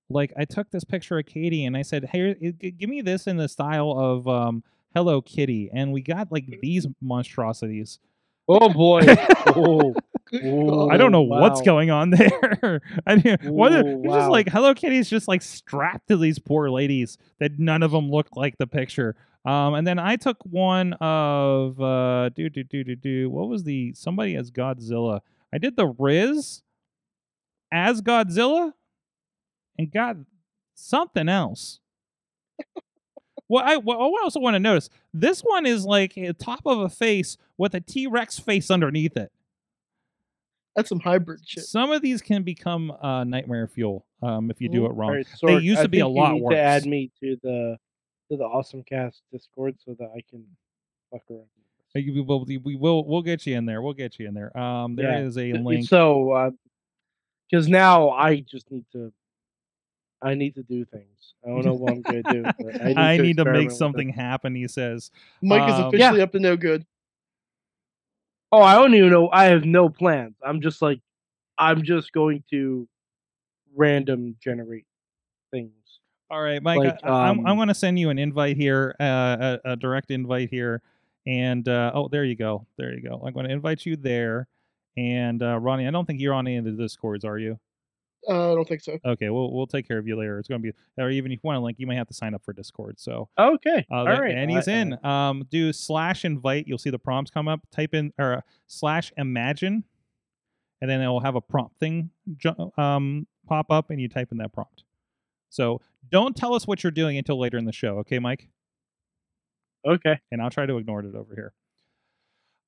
like I took this picture of Katie and I said, "Hey, give me this in the style of um, Hello Kitty," and we got like these monstrosities. Oh boy. oh, I don't know Oh, what's going on there. I mean, what? Ooh, It's just like Hello Kitty's just like strapped to these poor ladies that none of them look like the picture. Um, and then I took one of uh, do do do do do. What was the somebody as Godzilla? I did the Riz as Godzilla, and got something else. Well, I, well, I also want to notice this one is like a top of a face with a T Rex face underneath it. That's some hybrid shit. Some of these can become uh, nightmare fuel um, if you do it wrong. Alright, They used I to be a lot need worse. To add me to the to the AwesomeCast Discord so that I can fuck around. Uh, We will, we will, we'll get you in there. We'll get you in there. Um, there Yeah. is a Uh, link. So, because now I just need to, I need to do things. I don't know what I'm gonna do. but I need, I to, need to make something happen. He says. Mike is Um, officially up to no good. Oh, I don't even know. I have no plans. I'm just like, I'm just going to random generate things. All right, Mike. Like, I, am I'm um, going to send you an invite here, uh, a, a direct invite here, and uh, oh, there you go, there you go. I'm going to invite you there, and uh, Ronnie, I don't think you're on any of the discords, are you? Uh, I don't think so. Okay, we'll we'll take care of you later. It's going to be, or even if you want to link, you may have to sign up for Discord. So Okay, Uh, all that- right. and he's I- I- in. Um, do slash invite. You'll see the prompts come up. Type in or uh, slash imagine, and then it will have a prompt thing um, pop up, and you type in that prompt. So don't tell us what you're doing until later in the show, okay, Mike? okay. And I'll try to ignore it over here.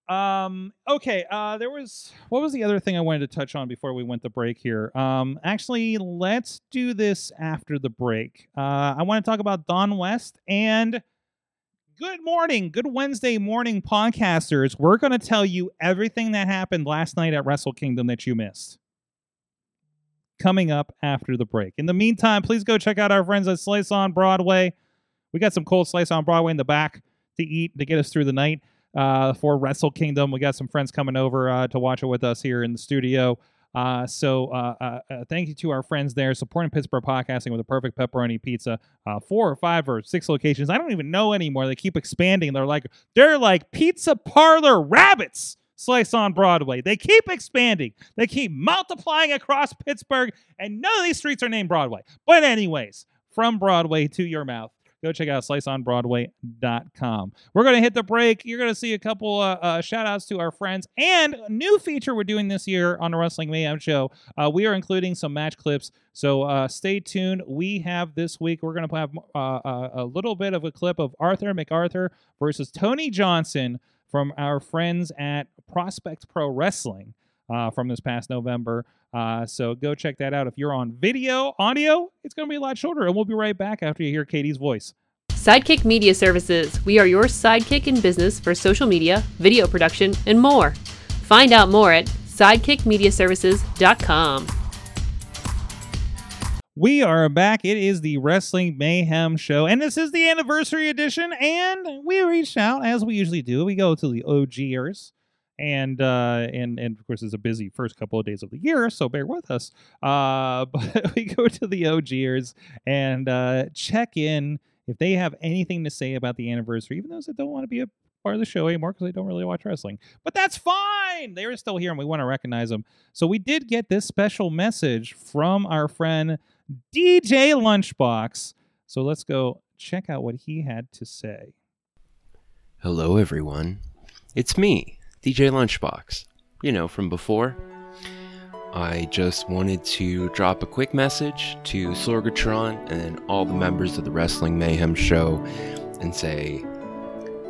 Um. Okay. Uh. There was. What was the other thing I wanted to touch on before we went the break here? Um. Actually, let's do this after the break. Uh. I want to talk about Don West and. Good morning, good Wednesday morning, podcasters. We're going to tell you everything that happened last night at Wrestle Kingdom that you missed. Coming up after the break. In the meantime, please go check out our friends at Slice on Broadway. We got some cold slice on Broadway in the back to eat to get us through the night uh, for Wrestle Kingdom. We got some friends coming over uh, to watch it with us here in the studio. Uh, so uh, uh, uh, thank you to our friends there supporting Pittsburgh podcasting with a perfect pepperoni pizza. Uh, four or five or six locations. I don't even know anymore. They keep expanding. They're like they're like pizza parlor rabbits. Slice on Broadway. They keep expanding. They keep multiplying across Pittsburgh, and none of these streets are named Broadway. But anyways, from Broadway to your mouth go check out sliceonbroadway.com. We're going to hit the break. You're going to see a couple uh, uh, shout outs to our friends and a new feature we're doing this year on the Wrestling Mayhem Show. Uh, we are including some match clips. So uh, stay tuned. We have this week, we're going to have uh, uh, a little bit of a clip of Arthur MacArthur versus Tony Johnson from our friends at Prospect Pro Wrestling uh, from this past November. Uh, so go check that out. If you're on video, audio, it's going to be a lot shorter. And we'll be right back after you hear Katie's voice. Sidekick Media Services. We are your sidekick in business for social media, video production, and more. Find out more at sidekickmediaservices.com. We are back. It is the Wrestling Mayhem Show, and this is the anniversary edition. And we reached out as we usually do. We go to the OGers, and uh, and and of course it's a busy first couple of days of the year, so bear with us. Uh, but we go to the OGers and uh, check in if they have anything to say about the anniversary, even those that don't want to be a part of the show anymore because they don't really watch wrestling. But that's fine. They're still here, and we want to recognize them. So we did get this special message from our friend DJ Lunchbox. So let's go check out what he had to say. Hello, everyone. It's me, DJ Lunchbox. You know, from before. I just wanted to drop a quick message to Sorgatron and all the members of the Wrestling Mayhem show and say,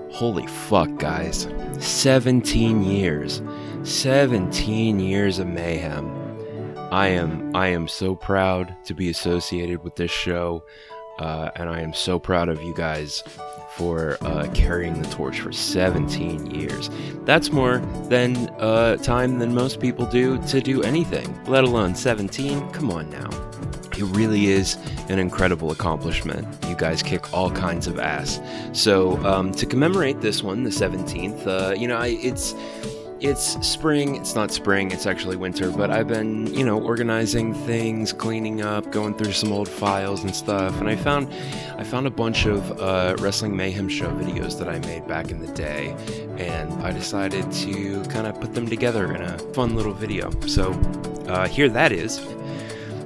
Holy fuck, guys. 17 years. 17 years of mayhem. I am I am so proud to be associated with this show, uh, and I am so proud of you guys for uh, carrying the torch for 17 years. That's more than uh, time than most people do to do anything, let alone 17. Come on now. It really is an incredible accomplishment. You guys kick all kinds of ass. So um, to commemorate this one, the 17th, uh, you know, I, it's it's spring. It's not spring. It's actually winter. But I've been, you know, organizing things, cleaning up, going through some old files and stuff. And I found, I found a bunch of uh, Wrestling Mayhem show videos that I made back in the day, and I decided to kind of put them together in a fun little video. So uh, here that is.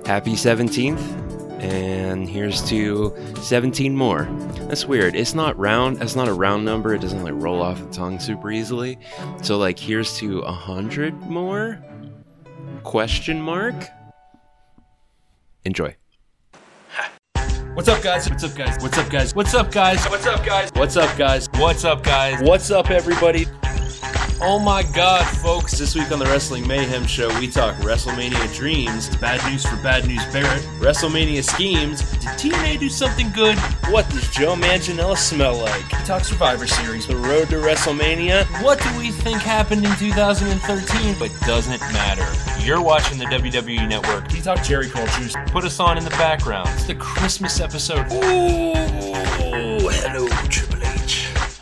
Happy 17th. And here's to 17 more. That's weird. It's not round. It's not a round number. It doesn't like roll off the tongue super easily. So like here's to a hundred more? Question mark? Enjoy. What's up, guys? What's up, guys? What's up, guys? What's up, guys? What's up, guys? What's up, guys? What's up, guys? What's up, everybody? Oh my god, folks. This week on the Wrestling Mayhem Show, we talk WrestleMania dreams, bad news for Bad News Barrett, WrestleMania schemes, did TNA do something good? What does Joe Manganiello smell like? We talk Survivor Series, the road to WrestleMania. What do we think happened in 2013? But doesn't matter. You're watching the WWE Network. We talk Jerry Cultures. Put us on in the background. It's the Christmas episode. Ooh, hello.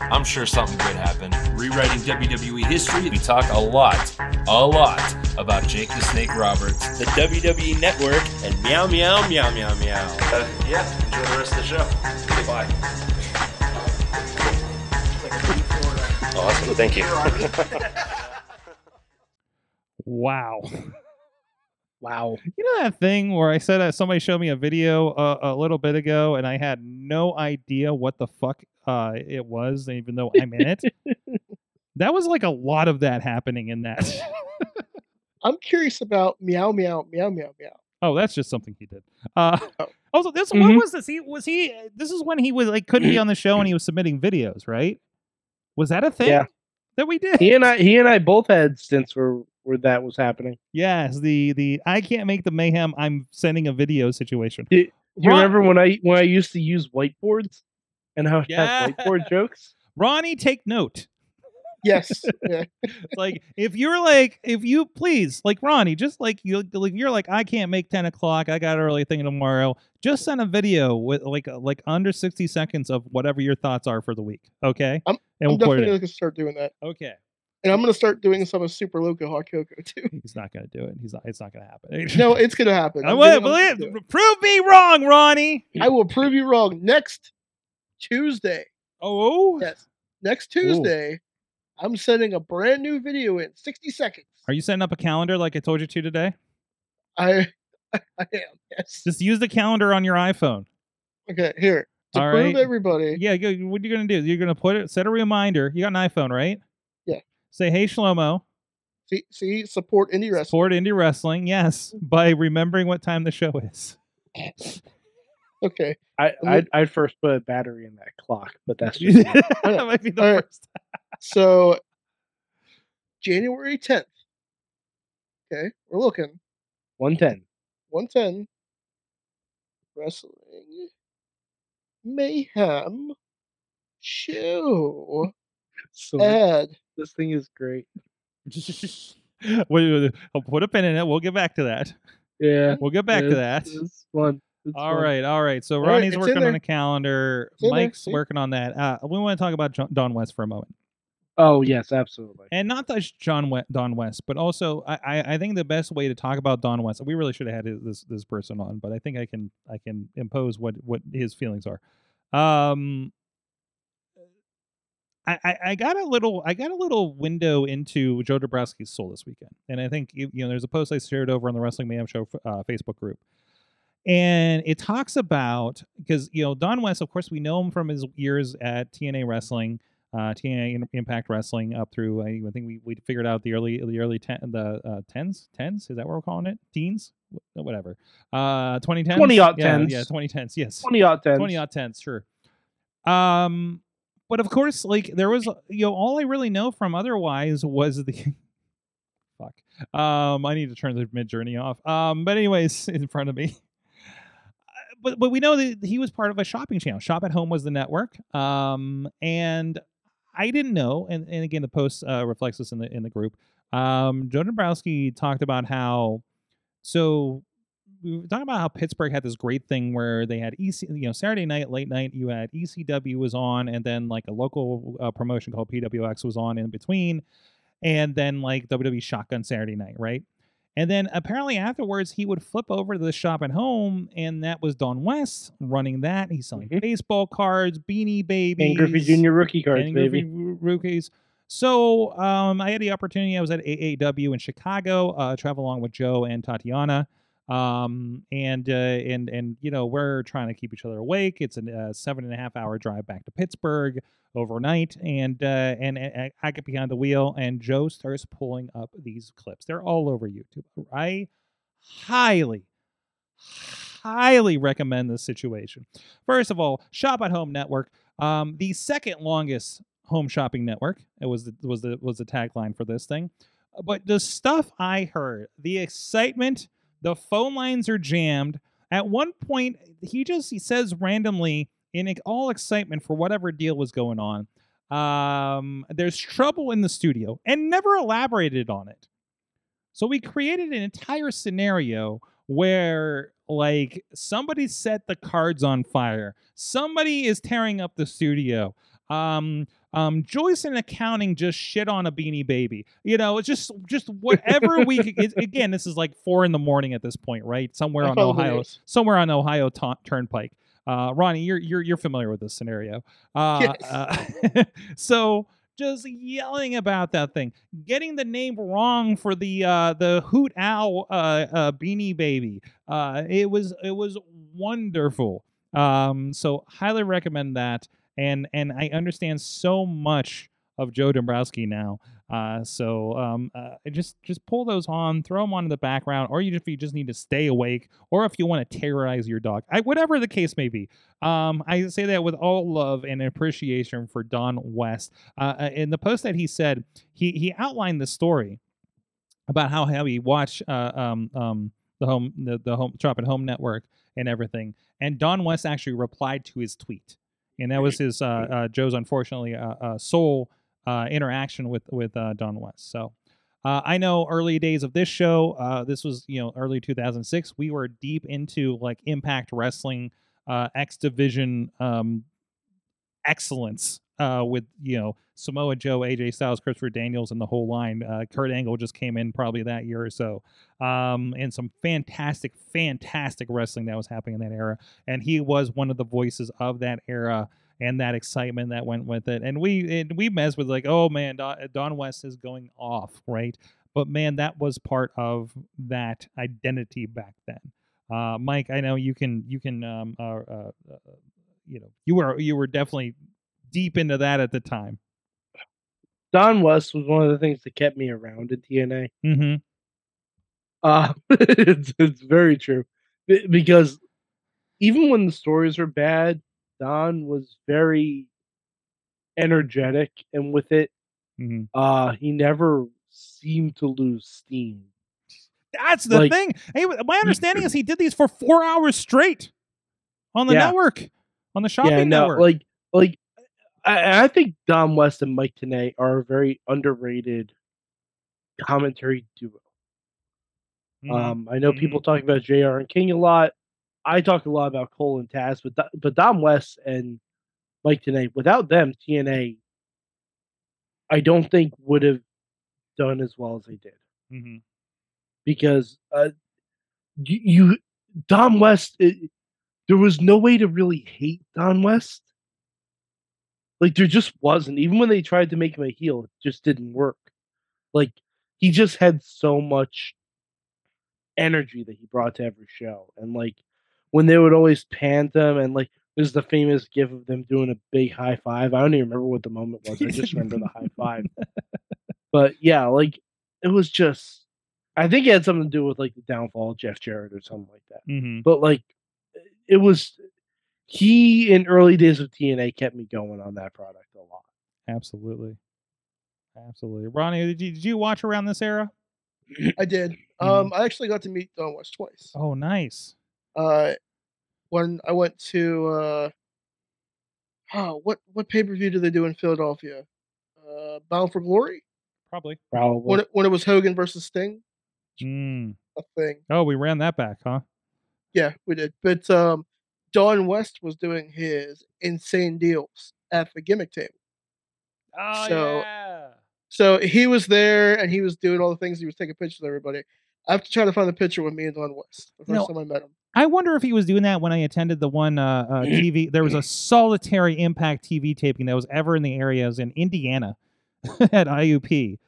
I'm sure something good happened. Rewriting WWE history, we talk a lot, a lot about Jake the Snake Roberts, the WWE Network, and meow meow meow meow meow. Uh, yeah, enjoy the rest of the show. Bye. Awesome, thank you. Wow. Wow. You know that thing where I said uh, somebody showed me a video uh, a little bit ago and I had no idea what the fuck uh, it was, even though I'm in it? that was like a lot of that happening in that. I'm curious about meow meow meow meow meow. oh, that's just something he did. Uh, Oh. also, this what Mhm. was this? He was he. This is when he was like couldn't be on the show and he was submitting videos, right? Was that a thing Yeah. that we did? He and I, he and I both had stints where where that was happening. Yes, the the I can't make the mayhem. I'm sending a video situation. Do you Ron- remember when I when I used to use whiteboards and how I Yeah. have whiteboard jokes? Ronnie, take note. Yes. yeah. Like if you're like if you please like Ronnie, just like you like you're like I can't make ten o'clock. I got an early thing tomorrow. Just send a video with like uh, like under sixty seconds of whatever your thoughts are for the week. Okay, I'm- and I'm we'll definitely going to start doing that. Okay, And I'm going to start doing some of Super Loco Hot Cocoa too. he's not gonna do it. He's not. It's not gonna happen. No, it's going to happen. I I'm will gonna- I'm believe. gonna Prove me wrong, Ronnie. I will prove you wrong next Tuesday. Oh, Yes. Next Tuesday, I'm sending a brand new video in 60 seconds. are you setting up a calendar like I told you to today? I I am. Yes. Just use the calendar on your iPhone. Okay, here. To All prove right. everybody. Yeah, what are you gonna do? You're gonna put it, set a reminder. You got an iPhone, right? Yeah. Say, hey Shlomo, See, see, support indie wrestling. support indie wrestling. Yes, by remembering what time the show is. Okay. I I'd, I'd first put a battery in that clock, but that's just that might be the All right. first. So January 10th. Okay, we're looking. 110. 110 Wrestling Mayhem Show So ad. this thing is great. wait, wait, wait, I'll put a pin in it. We'll get back to that. Yeah. We'll get back to that. It's fun. All fun. right, all right. So All right, Ronnie's in working on a calendar. In there, Mike's working on that. Uh, we want to talk about John, Don West for a moment. Oh yes, absolutely. and not just John we- Don West, but also I, I I think the best way to talk about Don West. We really should have had this this person on, but I think I can I can impose what what his feelings are. Um, I, I I got a little I got a little window into Joe Dombrowski's soul this weekend, and I think you you know there's a post I shared over on the Wrestling Mayhem Show uh, Facebook group. And it talks about because you know Don West, of course, we know him from his years at TNA Wrestling uh, TNA Impact Wrestling up through. I think we, we figured out the early the early ten the uh, tens tens is that what we're calling it teens whatever uh 2010s 20 aught yeah, tens. yeah 2010s yes 20 out 10. 20 odd tens, sure. Um, but of course, like there was, you know, all I really know from otherwise was the fuck. Um, I need to turn the mid journey off. Um, but anyways, in front of me. But but we know that he was part of a shopping channel. Shop at Home was the network. Um, and I didn't know, and, and again the post uh, reflects this in the in the group. Um, Joe Dombrowski talked about how so we were talking about how Pittsburgh had this great thing where they had EC, you know, Saturday night, late night, you had ECW was on, and then like a local uh, promotion called PWX was on in between, and then like WWE Shotgun Saturday night, right? And then apparently afterwards, he would flip over to the shop at home, and that was Don West running that. He's selling Mhm. baseball cards, beanie babies, Ken Griffey Jr. rookie cards, Ken baby. Griffey rookies. So um, I had the opportunity. I was at AAW in Chicago, uh, travel along with Joe and Tatiana, um, and uh, and and you know we're trying to keep each other awake. It's a uh, seven and a half hour drive back to Pittsburgh overnight, and uh, and, and I get behind the wheel, and Joe starts pulling up these clips. They're all over YouTube. I highly, highly recommend this situation. First of all, Shop at Home Network, um, the second longest home shopping network. It was the, was the was the tagline for this thing. But the stuff I heard, the excitement, the phone lines are jammed. At one point, he just he says randomly in all excitement for whatever deal was going on. Um, there's trouble in the studio, and never elaborated on it. So we created an entire scenario where like somebody set the cards on fire. Somebody is tearing up the studio. Um um Joyce in accounting just shit on a beanie baby. You know, it's just just whatever we could it's, again, this is like four in the morning at this point, right? Somewhere on Ohio somewhere on Ohio ta- Turnpike. Uh, Ronnie, you're you're you're familiar with this scenario. Uh, Yes. uh, so just yelling about that thing, getting the name wrong for the uh, the Hoot Owl uh, uh, Beanie Baby. Uh, it was it was wonderful. Um, so highly recommend that. And and I understand so much of Joe Dombrowski now. Uh, so um, uh, just just pull those on, throw them on in the background, or you if you just need to stay awake, or if you want to terrorize your dog, I, whatever the case may be. Um, I say that with all love and appreciation for Don West. Uh, uh, in the post that he said, he he outlined the story about how how he watched uh, um um the home the, the home shop at home network and everything, and Don West actually replied to his tweet, and that was his uh, uh Joe's unfortunately uh, uh sole uh interaction with with uh, Don West. So. Uh, I know early days of this show. Uh, this was you know early 2006. We were deep into like Impact Wrestling, uh, X Division um, excellence uh, with you know Samoa Joe, AJ Styles, Christopher Daniels, and the whole line. Uh, Kurt Angle just came in probably that year or so, um, and some fantastic, fantastic wrestling that was happening in that era. And he was one of the voices of that era and that excitement that went with it. And we and we messed with like, oh man, Don, West is going off, right? But man, that was part of that identity back then. Uh, Mike, I know you can you can um, uh, uh, uh, you know you were you were definitely deep into that at the time. Don West was one of the things that kept me around at TNA. Mm-hmm. Uh, it's, it's very true because even when the stories were bad, Don was very energetic, and with it, Mm-hmm. uh, he never seemed to lose steam. That's the Like- thing. Hey, my understanding is he did these for four hours straight on the Yeah. network, on the shopping yeah, no, network. like like I, I think Don West and Mike Tenay are a very underrated commentary duo. Mhm. Um, I know Mhm. people talk about Jr. and King a lot. I talk a lot about Cole and Taz, but but Don West and Mike Tenay, without them, TNA, I don't think would have done as well as they did Mhm. because uh, you, you Don West, it, there was no way to really hate Don West. Like there just wasn't. Even when they tried to make him a heel, it just didn't work. Like he just had so much energy that he brought to every show, and like when they would always pant him, and like There's the famous gif of them doing a big high five. I don't even remember what the moment was. I just remember the high five. But yeah, like it was just. I think it had something to do with like the downfall of Jeff Jarrett or something like that. hmm But like, it was he in early days of TNA kept me going on that product a lot. Absolutely. Absolutely. Ronnie, did you, did you watch around this era? I did. Um, I actually got to meet Don West twice. Oh, nice. Uh, when I went to uh, oh, what what pay per view do they do in Philadelphia? Uh, Bound for Glory. Probably. Probably. When it, when it was Hogan versus Sting, Mm. a thing. Oh, we ran that back, huh? Yeah, we did. But um, Don West was doing his insane deals at the gimmick table. Oh, So- yeah. So he was there and he was doing all the things. He was taking pictures of everybody. I have to try to find the picture with me and Don West the first time I met him. I wonder if he was doing that when I attended the one uh, uh, TV. There was a solitary impact TV taping that was ever in the area. It was in Indiana at IUP.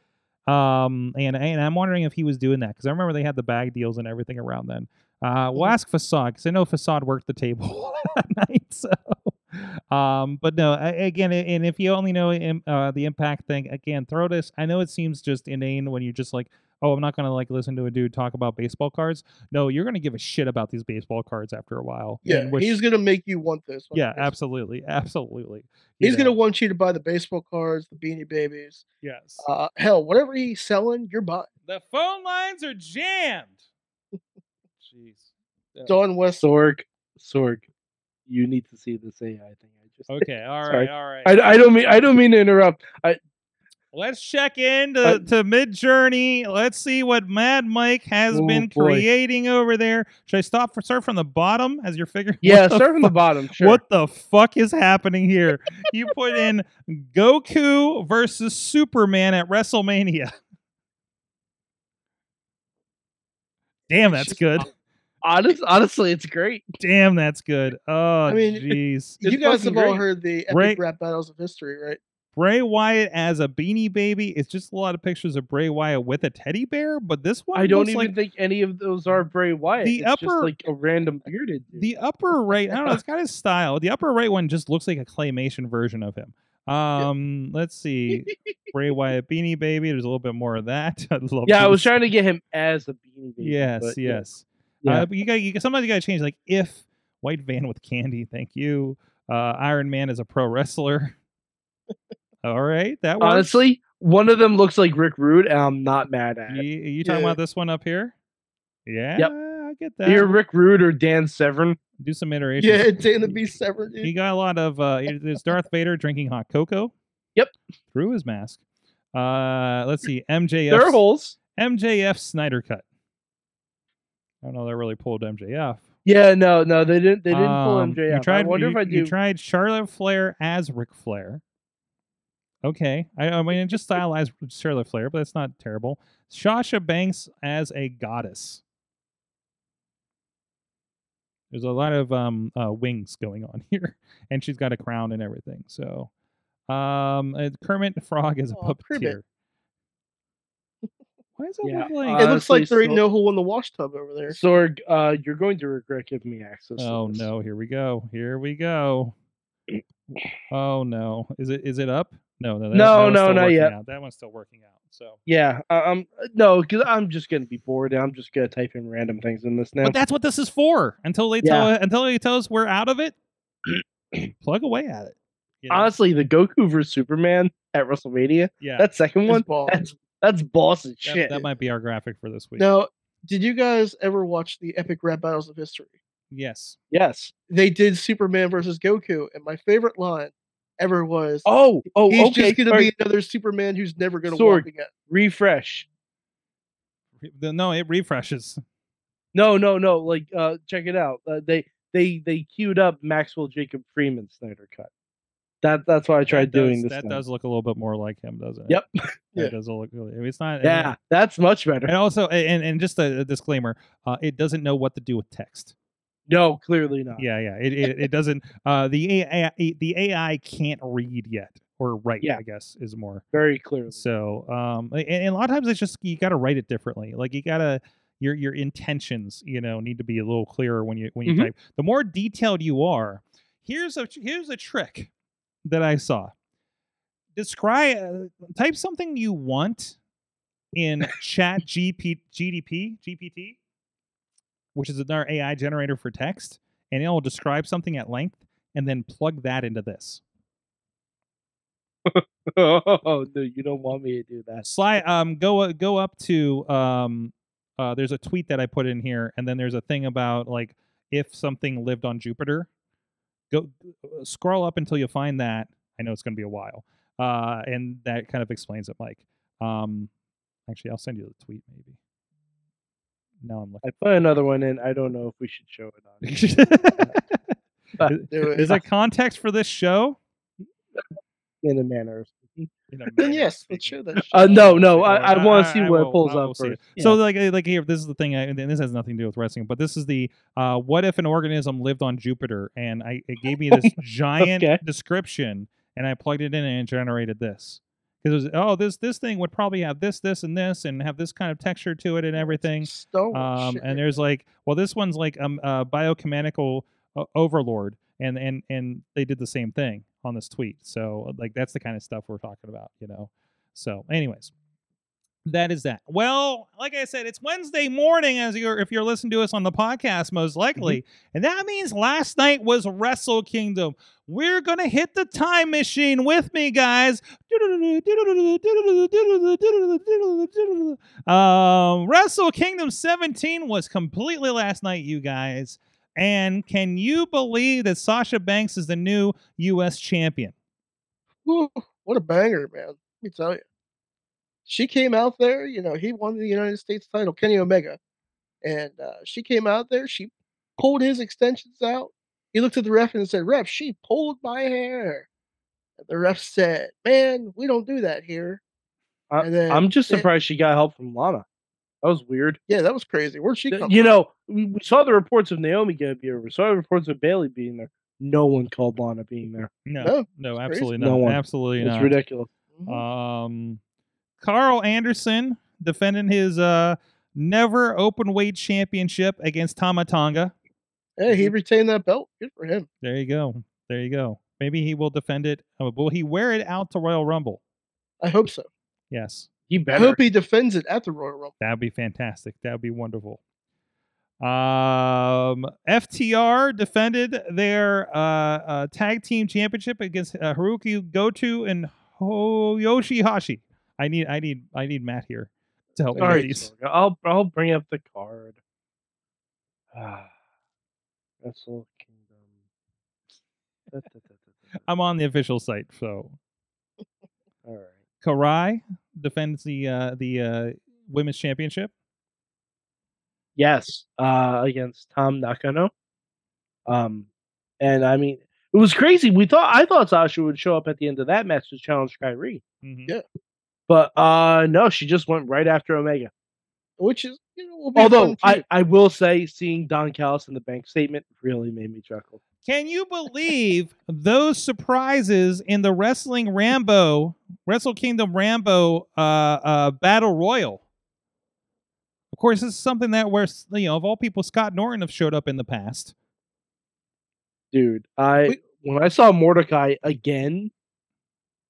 Um, and, and I'm wondering if he was doing that because I remember they had the bag deals and everything around then. Uh, we'll Mhm. ask Facade because I know Facade worked the table that night. So, um, but no, I, again, and if you only know uh, the impact thing, again, throw this. I know it seems just inane when you're just like, oh, I'm not gonna like listen to a dude talk about baseball cards. No, you're gonna give a shit about these baseball cards after a while. Yeah, which- he's gonna make you want this. when yeah, absolutely, absolutely. He's know, gonna want you to buy the baseball cards, the beanie babies. yes. Uh, hell, whatever he's selling, you're buying. the phone lines are jammed. Yeah. Don West. Sorg, Sorg, you need to see this AI thing. I just Okay, All right. All right. I, I don't mean I don't mean to interrupt. I Let's check in Uh, to, to Midjourney. Let's see what Mad Mike has Oh, been boy. creating over there. Should I stop for start from the bottom as you're figuring? yeah, start from the bottom. Sure. What the fuck is happening here? you put in Goku versus Superman at WrestleMania. Damn, that's good. Honest, honestly, it's great. Damn, that's good. Oh, I mean, jeez. you guys fucking have all heard the epic Right. rap battles of history, right? Bray Wyatt as a beanie baby. It's just a lot of pictures of Bray Wyatt with a teddy bear, but this one I don't even like think any of those are Bray Wyatt. The it's just upper- like a random bearded. Dude. the upper right. I don't know. It's got his style. The upper right one just looks like a claymation version of him. Um, let's see. Bray Wyatt beanie baby. There's a little bit more of that. I'd love yeah, I was trying to get him as a beanie baby. Yes, but yeah. yes. Yeah. Uh, but you got you sometimes you got to change like if white van with candy. Thank you. Uh, Iron Man is a pro wrestler. All right, that works. Honestly, one of them looks like Rick Rude, and I'm not mad at you, it. you talking Yeah. about this one up here? Yeah, I get that. Either Rick Rude or Dan Severn. Do some iterations. Yeah, Dan the Beast Severn, He got a lot of uh there's Darth Vader drinking hot cocoa. Yep. Through his mask. Uh let's see. MJF There are holes. MJF Snyder cut. I don't know They really pulled MJF. Yeah, no, no, they didn't. They didn't pull Um, MJF. You tried, I wonder you, if I you tried Charlotte Flair as Ric Flair. Okay. I, I mean just stylized Charlotte Flair, but that's not terrible. Sasha Banks as a goddess. There's a lot of um uh, wings going on here, and she's got a crown and everything. So, um, uh, Kermit the Frog is a puppeteer. Kermit. Puppeteer. Why does that Yeah, look like? uh, it looks like honestly, there ain't no hole in the wash tub over there. Sorg, uh, you're going to regret giving me access. to oh this. no! Here we go. Here we go. Oh no! Is it is it up? No, no, that, No, that one's no, still not working yet. Out. That one's still working out. So, Yeah, uh, um, no, because I'm just gonna be bored. and I'm just gonna type in random things in this now. but that's what this is for. Until they tell until they tell us we're out of it, plug away at it. you know? Honestly, the Goku vs Superman at WrestleMania, yeah, that second one, that's that's boss as that, shit. that might be our graphic for this week. Now, did you guys ever watch the epic rap battles of history? Yes. yes. They did Superman versus Goku, and my favorite line ever was, Oh, oh, "He's okay. just gonna alright, be another Superman who's never gonna Sword. walk again." refresh. Re- No, it refreshes. No, no, no. Like, uh, check it out. Uh, they they they queued up Maxwell Jacob Freeman Snyder cut. That that's why I tried that doing this. That now. does look a little bit more like him, doesn't it? Yep. Yeah. does look. really- It's not. Yeah, that's much better. And also, and, and just a, a disclaimer, uh, it doesn't know what to do with text. No, clearly not. Yeah, yeah. It it, it doesn't. Uh, the AI the AI can't read yet or write. Yeah. I guess is more. Very clearly. So, um, and, and a lot of times it's just you got to write it differently. Like you gotta your your intentions, you know, need to be a little clearer when you when you Mhm. type. The more detailed you are, Here's a here's a trick that I saw. Describe uh, type something you want in Chat GP, GDP GPT, which is another AI generator for text, and it will describe something at length, and then plug that into this. oh no, you don't want me to do that. Slide um go uh, go up to um uh there's a tweet that I put in here and then there's a thing about like if something lived on Jupiter. Go uh, scroll up until you find that. I know it's going to be a while. Uh and that kind of explains it, Mike. Um actually I'll send you the tweet maybe. No, I'm I put another one in. I don't know if we should show it on. looking. It. Is there context for this show? in a manner. of speaking. In a Then yes, of let's speaking. show that. Uh, no, no, I, I Or- want to see what will- it pulls up see it. So like like here, this is the thing, and this has nothing to do with wrestling, but this is the uh, what if an organism lived on Jupiter, and I it gave me this giant Okay. description, and I plugged it in and it generated this. Because it was oh this this thing would probably have this this and this and have this kind of texture to it and everything. Star Um, shit and there's like well this one's like um uh, biomechanical uh, overlord, and and and they did the same thing on this tweet. So like that's the kind of stuff we're talking about, you know. So, anyways, that is that. Well, like I said, it's Wednesday morning as you're if you're listening to us on the podcast, most likely, and that means last night was Wrestle Kingdom. We're gonna hit the time machine with me, guys. Um, Wrestle Kingdom 17 was completely last night, you guys. And can you believe that Sasha Banks is the new U.S. champion? Whew, what a banger, man. Let me tell you. She came out there, you know, he won the United States title, Kenny Omega. And uh, she came out there, she pulled his extensions out. He looked at the ref and said, Ref, she pulled my hair. And the ref said, Man, we don't do that here. I, And then I'm just they- surprised she got help from Lana. That was weird. Yeah, that was crazy. Where'd she come You from? know, we, we saw the reports of Naomi going to be over. Saw the reports of Bayley being there. No one called Lana being there. No, No, no, absolutely crazy. not. No one. Absolutely It's not. It's ridiculous. Mhm. Um, Karl Anderson defending his uh never open weight championship against Tama Tonga. hey, he retained that belt. Good for him. There you go. There you go. Maybe he will defend it. uh, Will he wear it out to Royal Rumble? I hope so. Yes. He I hope he defends it at the Royal Rumble. That'd be fantastic. That'd be wonderful. Um, FTR defended their uh, uh, tag team championship against uh, Hirooki Goto and Hoyoshi Hashi. I need, I need, I need Matt here to help me with these. I'll I'll bring up the card. Ah, Wrestle Kingdom. I'm on the official site, so All right. Kairi defends the uh, the uh, women's championship. Yes, uh, against Tam Nakano. Um, and I mean, it was crazy. We thought I thought Sasha would show up at the end of that match to challenge Kairi, Mhm. Yeah. but uh, no, she just went right after Omega. Which is, you know, will be Although I. I will say, seeing Don Callis in the bank statement really made me chuckle. Can you believe those surprises in the Wrestling Rambo, Wrestle Kingdom Rambo uh, uh, Battle Royal? Of course, this is something that where you know of all people, Scott Norton have showed up in the past. dude. I We- when I saw Mordecai again,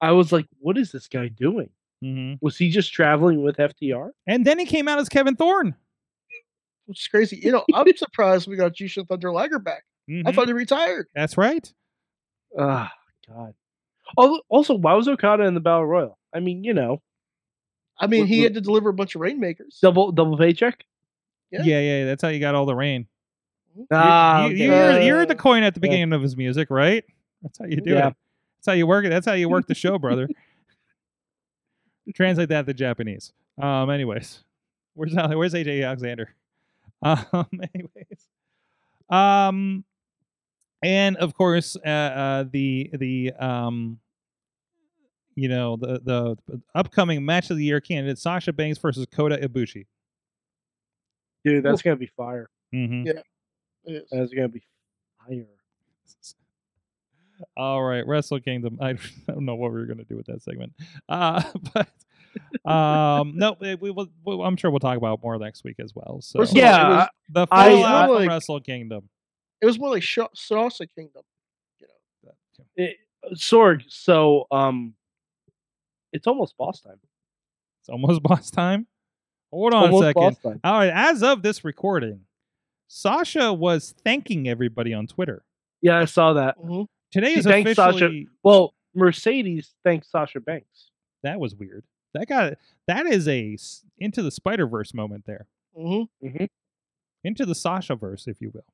I was like, "What is this guy doing? Mm-hmm. Was he just traveling with FTR?" And then he came out as Kevin Thorne. which is crazy. You know, I'm surprised we got Jushin Thunder Liger back. I Mhm. thought he retired. That's right. Ah, God. Al- Also, why was Okada in the Battle Royal? I mean, you know, I mean, he had to deliver a bunch of rainmakers. double double paycheck. Yeah. Yeah, yeah. that's how you got all the rain. You- Ah, you, you, you heard the coin at the yeah. beginning of his music, right? That's how you do Yeah. it. That's how you work it. That's how you work the show, brother. Translate that to Japanese. Um. Anyways, where's where's AJ Alexander? Um. Anyways. Um. And of course, uh, uh the the um. You know the the upcoming match of the year candidate Sasha Banks versus Kota Ibushi. dude, that's gonna be fire. Mm-hmm. Yeah. That's gonna be fire. All right, Wrestle Kingdom. I don't know what we are going to do with that segment, uh, but um, no, we will. we- I'm sure we'll talk about more next week as well. So First of all, Yeah, was, the I- fallout I from like- Wrestle Kingdom. It was more like Sh- Salsa Kingdom. You know. Sorg. So um, it's almost boss time. It's almost boss time. Hold on almost a second. All right, as of this recording, Sasha was thanking everybody on Twitter. Yeah, I saw that. Mhm. Today She is thanked Sasha- officially Well, Mercedes thanks Sasha Banks. that was weird. That got that is a into the Spider Verse moment there. Mhm. Mm-hmm. Into the Sasha verse, if you will.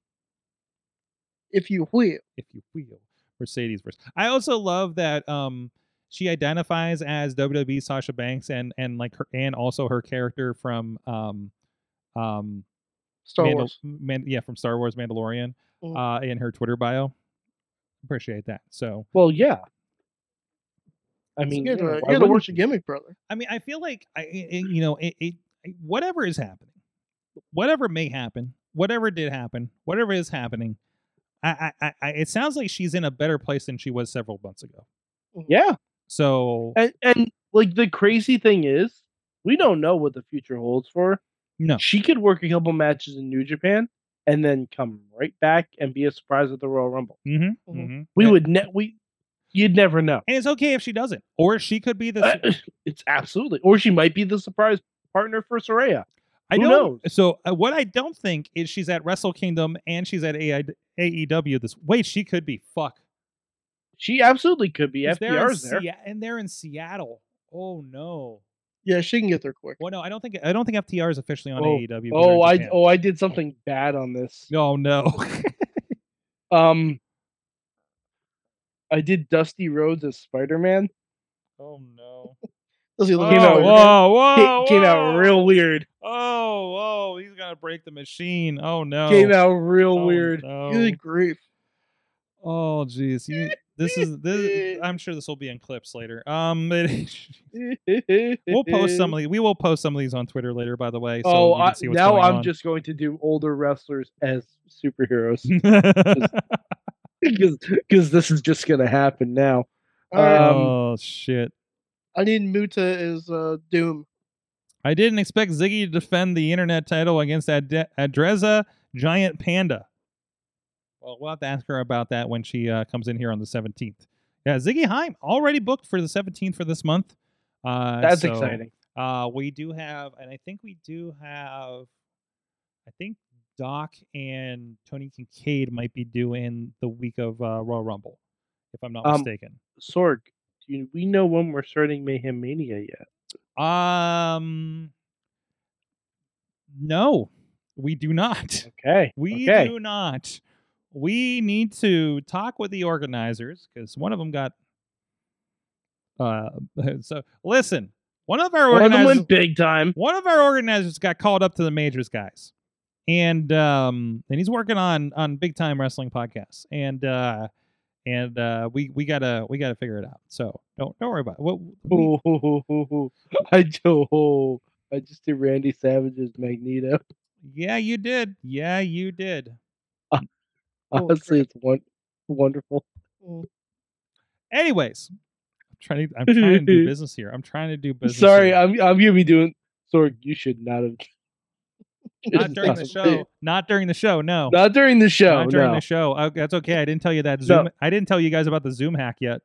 If you will. if you will. Mercedes verse. I also love that um she identifies as WWE Sasha Banks and and like her and also her character from um um Star Mandal- Wars. Man- yeah from Star Wars Mandalorian Mhm. uh in her Twitter bio. Appreciate that. So Well, yeah. I You mean, gotta, yeah, you why gotta work the you? gimmick, brother. I mean I feel like I I- I- you know it, it whatever is happening, whatever may happen, whatever did happen, whatever is happening. I, I, I, it sounds like she's in a better place than she was several months ago. Yeah, So and and like the crazy thing is, we don't know what the future holds for. her. no, She could work a couple matches in New Japan and then come right back and be a surprise at the Royal Rumble. Mm-hmm. Mhm. mm-hmm. We would ne- we, you'd never know. and it's okay if she doesn't, or she could be the. Uh, it's absolutely, or she might be the surprise partner for Soraya. I who don't. knows? So uh, what I don't think is she's at Wrestle Kingdom and she's at AI, AEW. This wait, she could be. Fuck. She absolutely could be. they're there. Sea- and they're in Seattle. Oh no. Yeah, she can get there quick. Well, no, I don't think. I don't think FTR is officially on Oh, AEW. 'cause they're Oh, I oh I did something bad on this. Oh no. Um, I did Dusty Rhodes as Spider Man. oh no. Look Came like out- whoa, whoa, came out real weird. Oh, whoa, he's gonna break the machine. Oh no. Came out real Oh, weird. no. Good grief. Oh jeez. This is this. I'm sure this will be in clips later. Um, it- we'll post some of these. We will post some of these on Twitter later. By the way, so oh, you can I, see what's now I'm on. just going to do older wrestlers as superheroes because because this is just gonna happen now. Um, oh shit! I need Muta as uh, Doom. I didn't expect Ziggy to defend the internet title against Ad- Adreza Giant Panda. Well, we'll have to ask her about that when she uh, comes in here on the 17th. Yeah, Ziggy Haim already booked for the 17th for this month. Uh, That's so, exciting. Uh, we do have, and I think we do have, I think Doc and Tony Kincaid might be doing the week of uh, Royal Rumble, if I'm not Um, mistaken. Sorg, do we know when we're starting Mayhem Mania yet? Um, no, we do not. Okay. We okay. do not. We need to talk with the organizers because one of them got. Uh, so listen, one of our One organizers, went big time. one of our organizers got called up to the majors, guys, and um, and he's working on on big time wrestling podcasts, and uh, and uh, we we gotta we gotta figure it out. So don't don't worry about it. What we, Oh, I do. I just did Randy Savage's Magneto. yeah, you did. Yeah, you did. Holy Honestly, it's one wonderful. Anyways, I'm trying to I'm trying to do business here. I'm trying to do business. Sorry, here. I'm I'm gonna be doing. Sorg, you should not have. Not during the show. Not during the show. No. Not during the show. Not during no. the show. Uh, that's okay. I didn't tell you that Zoom. No. I didn't tell you guys about the Zoom hack yet.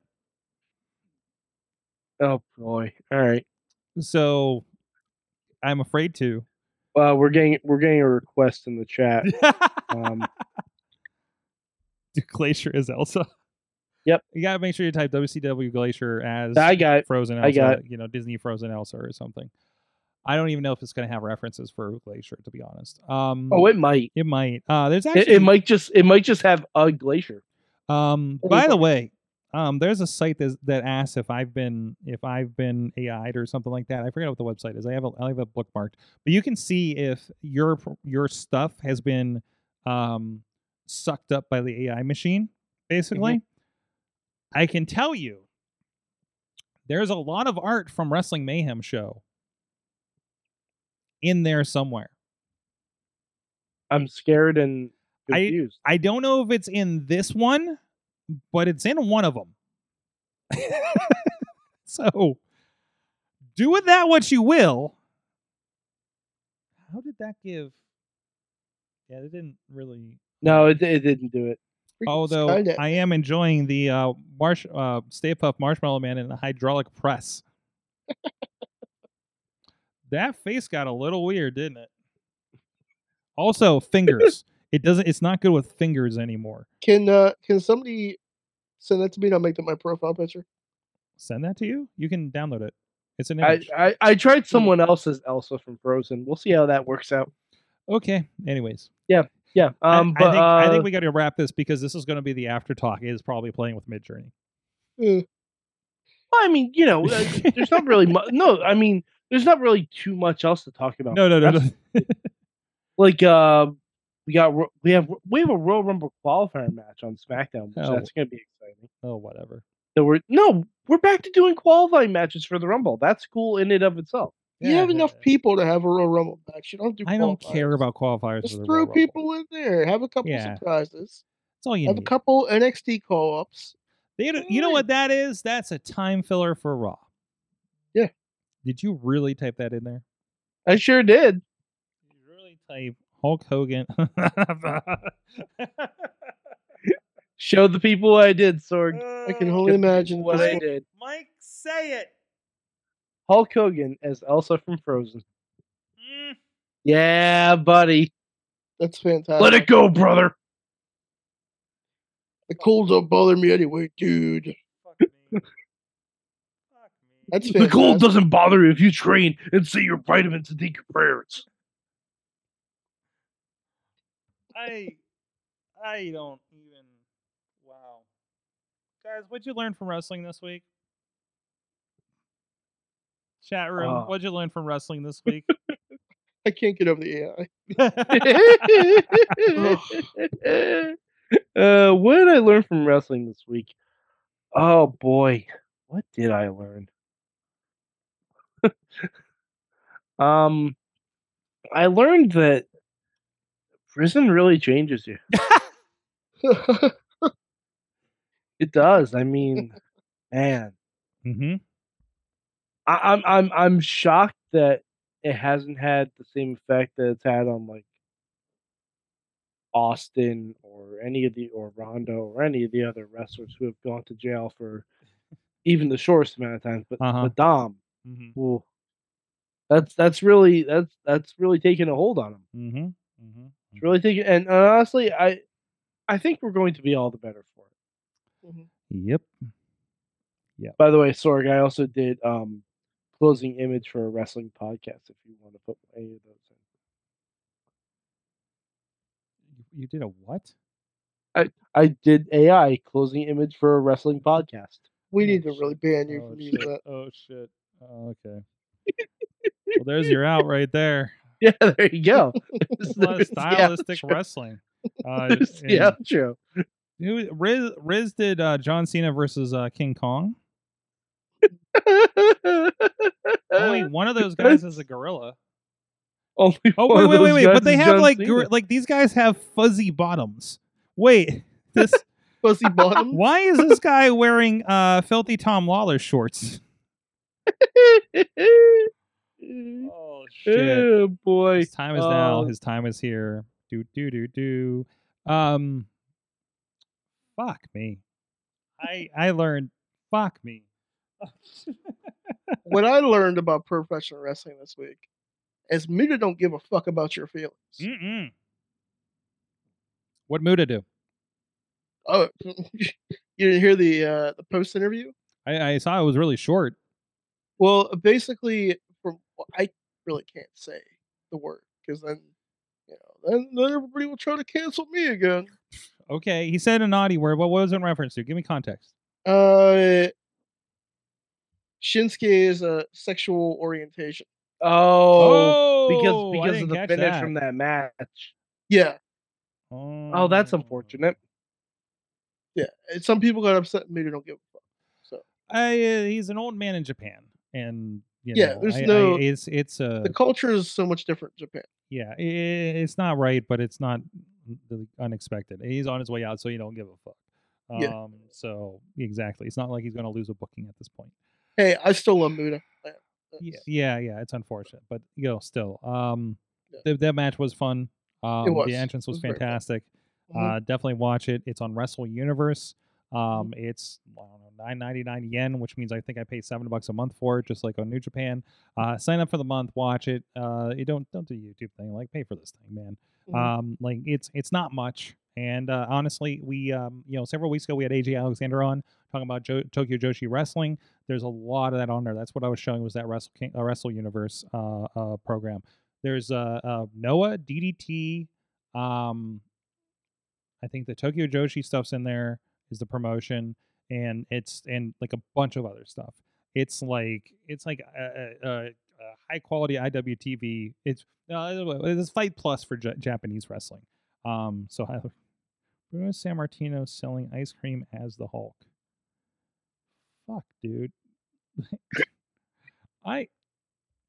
Oh boy. All right. So I'm afraid to. Well, we're getting we're getting a request in the chat. Um, Glacier is Elsa. Yep. You gotta make sure you type WCW Glacier as I got. Frozen Elsa. I got. You know Disney Frozen Elsa or something. I don't even know if it's gonna have references for Glacier to be honest. Um, Oh, it might. it might. Uh, there's actually it might just it might just have a glacier. Um, by the way, um, there's a site that that asks if I've been if I've been AI'd or something like that. I forget what the website is. I have a I have it bookmarked, but you can see if your your stuff has been um sucked up by the AI machine. Basically, I can tell you there's a lot of art from Wrestling Mayhem show in there somewhere. I'm scared and I- confused. I don't know if it's in this one, but it's in one of them. so do with that what you will. How did that give? Yeah, it didn't really. no, it, it didn't do it. Although I am enjoying the uh, marsh uh, Stay Puft Marshmallow Man in the hydraulic press. that face got a little weird, didn't it? Also, fingers. it doesn't. It's not good with fingers anymore. Can uh can somebody send that to me and I'll make that my profile picture? Send that to you. You can download it. It's an I, image. I I tried someone else's Elsa from Frozen. We'll see how that works out. okay. Anyways, Yeah. Yeah. Um. I, but, think I uh, think we got to wrap this because this is going to be the after talk. Is probably playing with Midjourney. Eh, I mean, you know, uh, there's not really mu- no. I mean, there's not really too much else to talk about. No, no, no, no. Like, uh, we got we have we have a Royal Rumble qualifier match on SmackDown. Which Oh. That's gonna be exciting. oh, whatever. So we're no, we're back to doing qualifying matches for the Rumble. That's cool in and of itself. you have Yeah, enough yeah. people to have a Royal Rumble match. You don't do. I don't care about qualifiers. Just for the throw Royal Rumble. people in there. Have a couple Yeah. surprises. That's all you Have a couple NXT call ups. They don't- you know what that is? That's a time filler for Raw. Yeah. Did you really type that in there? I sure did. Did you really type Hulk Hogan? Show the people what I did, Sorg. I can Uh, only imagine what this I did. Mike, say it. Hulk Hogan as Elsa from Frozen. Mm, Yeah, buddy. That's fantastic. Let it go, brother. The cold don't bother me anyway, dude. That's The fantastic. cold doesn't bother you if you train and say your vitamins and take your prayers. I I don't even wow. Guys, what'd you learn from wrestling this week? Chat room, Uh. what'd you learn from wrestling this week? I can't get over the AI. uh, what did I learn from wrestling this week? Oh boy, what did I learn? um, I learned that prison really changes you. It does. I mean, man, mm-hmm. I, I'm I'm I'm shocked that it hasn't had the same effect that it's had on like Austin or any of the or Rondo or any of the other wrestlers who have gone to jail for even the shortest amount of time. But Uh-huh. but Dom, Mm-hmm. ooh, that's that's really that's that's really taking a hold on him. Mm-hmm. Mm-hmm. It's really taking and, and honestly, I I think we're going to be all the better for it. Yep. Yeah. By the way, Sorg, I also did um closing image for a wrestling podcast. If you want to put any of those in. You did a what? I I did AI closing image for a wrestling podcast. we Oh, need to really ban you Oh, from using that. Oh shit. Oh, okay. well, there's your out right there. Yeah, there you go. A lot There's stylistic outro. wrestling. Uh, There's the outro. who, Riz, Riz did uh, John Cena versus uh, King Kong. Only one of those guys is a gorilla. Only Oh wait, wait, wait, wait! But they have John like gor- like these guys have fuzzy bottoms. Wait, this Fuzzy bottom. why is this guy wearing uh filthy Tom Lawlor shorts? Oh oh boy. His time is now. Oh. His time is here. Do do do do. Um, fuck me. I I learned. Fuck me. what I learned about professional wrestling this week is Muta don't give a fuck about your feelings. Mm-mm. What Muta do? Oh, you didn't hear the uh, the post interview? I, I saw it was really short. Well, basically, from well, I really can't say the word because then, you know, then, then everybody will try to cancel me again. Okay, he said a naughty word. What was it in reference to? Give me context. Uh, Shinsuke is a sexual orientation. Oh, I because because of the finish that. from that match. Yeah, Oh, that's unfortunate. yeah. Some people got upset and Muta don't give a fuck. So I, uh, he's an old man in Japan, and you Yeah, know, there's I- I- no- it's it's a the culture is so much different in Japan. yeah. i it's not right, but it's not unexpected. He's on his way out, so you don't give a fuck. Um, Yeah. So exactly, it's not like he's going to lose a booking at this point. Hey, I still love Muta. Yeah, Yeah, yeah, yeah. It's unfortunate, but you know, still, um, Yeah. th- that match was fun. Um, was. The entrance was, was fantastic. Uh, definitely watch it. It's on Wrestle Universe. Mm-hmm. Um, it's I don't know nine ninety nine yen, which means I think I pay seven bucks a month for it, just like on New Japan. Uh, sign up for the month, watch it. Uh, you don't don't do YouTube thing, like pay for this thing, man. Mhm. Um, like it's it's not much. And uh, honestly, we um, you know several weeks ago we had AJ Alexander on talking about jo- Tokyo Joshi Wrestling. There's a lot of that on there. That's what I was showing was that Wrestle King, uh, Wrestle Universe uh, uh, program. There's uh, uh, Noah DDT. Um, I think the Tokyo Joshi stuff's in there is the promotion, and it's and like a bunch of other stuff. It's like it's like a, a, a, a high quality IWTV. It's uh, it's Fight Plus for J- Japanese wrestling. Um, so I, Bruno Sammartino selling ice cream as the Hulk. Fuck, dude. I.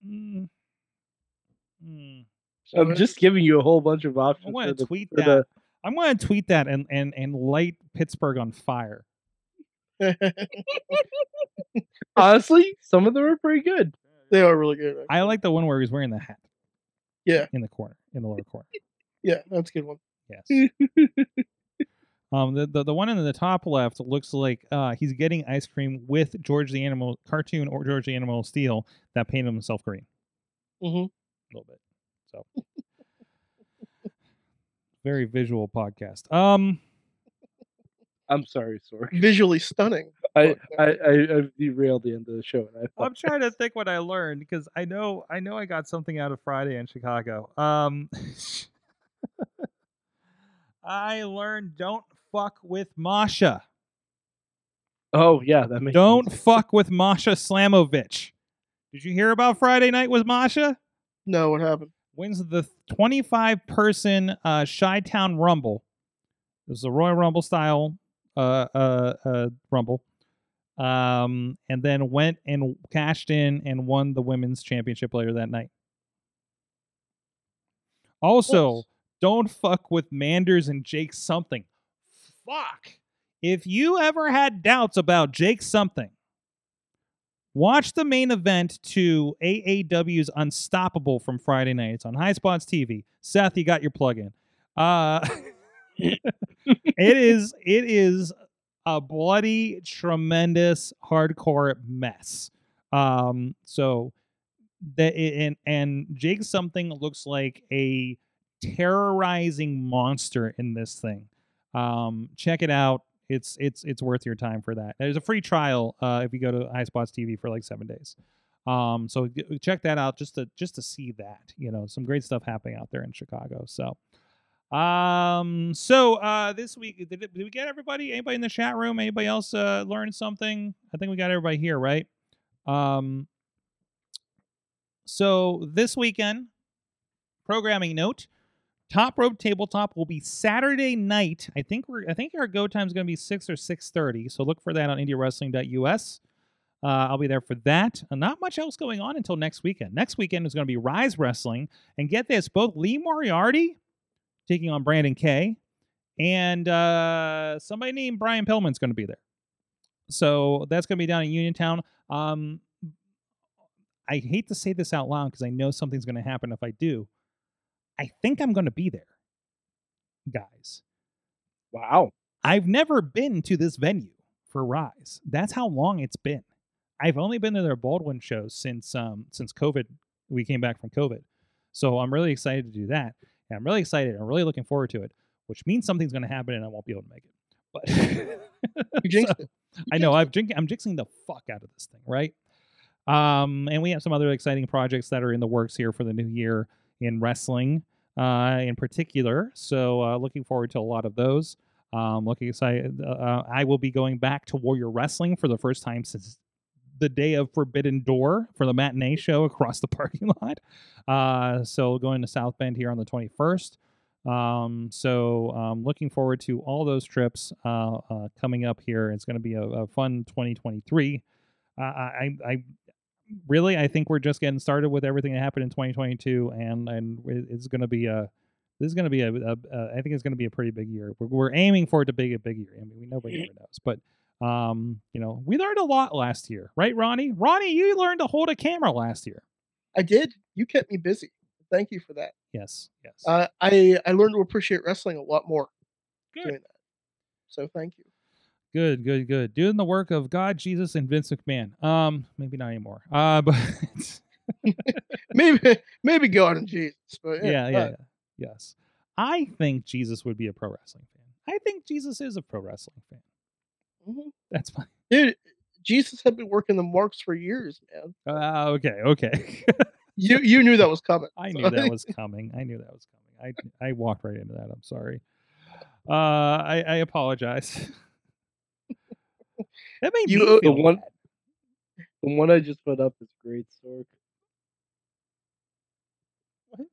Mm, mm. I'm just giving you a whole bunch of options. I'm going for to tweet for that. The- I'm going to tweet that and and and light Pittsburgh on fire. honestly, some of them are pretty good. they are really good. I like the one where he's wearing the hat. Yeah. In the corner, in the lower corner. Yeah, that's a good one. Yes. um, the, the the one in the top left looks like uh he's getting ice cream with George the Animal cartoon or George the Animal Steele that painted himself green hmm a little bit. So very visual podcast. Um. I'm sorry, Sorg. Visually stunning. I, I, I I've derailed the end of the show, and I I'm trying to think what I learned because I know I know I got something out of Friday in Chicago. Um I learned don't fuck with Masha. Oh yeah, that makes Don't sense. fuck with Masha Slamovich. Did you hear about Friday night with Masha? No, what happened? Wins the 25 person uh Chi Town Rumble. It was a Royal Rumble style uh uh uh Rumble. Um and then went and cashed in and won the women's championship later that night. Also, don't fuck with Manders and Jake something. Fuck. If you ever had doubts about Jake something, watch the main event to AAW's Unstoppable from Friday night. It's on High Spots TV. Seth, you got your plug in. Uh, it is it is a bloody, tremendous, hardcore mess. Um, so that and and Jake something looks like a terrorizing monster in this thing. Um, check it out. It's it's it's worth your time for that. There's a free trial uh, if you go to High Spots TV for like seven days. Um, so g- check that out just to just to see that. You know, some great stuff happening out there in Chicago. So, um, so uh, this week did, did we get everybody? Anybody in the chat room? Anybody else uh, learn something? I think we got everybody here, right? Um, so this weekend, programming note: Top Rope Tabletop will be Saturday night. I think we're I think our go time is going to be six or six thirty. So look for that on IndieWrestling.us. Uh, I'll be there for that. And not much else going on until next weekend. Next weekend is going to be Rise Wrestling, and get this: both Lee Moriarty taking on Brandon Kay, and uh, somebody named Brian Pillman's going to be there. So that's going to be down in Uniontown. Um, I hate to say this out loud because I know something's going to happen if I do. I think I'm going to be there, guys. Wow. I've never been to this venue for Rise. That's how long it's been. I've only been to their Baldwin shows since um since COVID. We came back from COVID, so I'm really excited to do that, and I'm really excited. I'm really looking forward to it, which means something's going to happen, and I won't be able to make it. But You jinxed So- it. I know I've drink, I'm jinxing the fuck out of this thing, right? Um, and we have some other exciting projects that are in the works here for the new year in wrestling, uh, in particular. So uh, looking forward to a lot of those. Um, looking excited. Uh, I will be going back to Warrior Wrestling for the first time since the day of Forbidden Door for the matinee show across the parking lot. Uh, so going to South Bend here on the 21st. Um, so um, looking forward to all those trips uh, uh, coming up here. It's going to be a, a fun 2023. Uh, I, I really, I think we're just getting started with everything that happened in 2022, and and it's going to be a this is going to be a, a, a I think it's going to be a pretty big year. We're, we're aiming for it to be a big year. I mean, we nobody ever knows, but um, you know, we learned a lot last year, right, Ronnie? Ronnie, you learned to hold a camera last year. I did. You kept me busy. Thank you for that. Yes, yes. Uh, I I learned to appreciate wrestling a lot more. Good. doing that. So thank you. Good, good, good. Doing the work of God, Jesus, and Vince McMahon. Um, maybe not anymore. Uh, but Maybe maybe God and Jesus, but yeah, yeah, uh, yeah. Yes. I think Jesus would be a pro wrestling fan. I think Jesus is a pro wrestling fan. mhm. That's my. dude. Jesus had been working the marks for years, man. Uh, okay, okay. You you knew that was coming. I so- knew that was coming. I knew that was coming. I I walked right into that. I'm sorry. Uh, I I apologize. That made You- me the feel one- bad. The one I just put up is great, Sorg. What the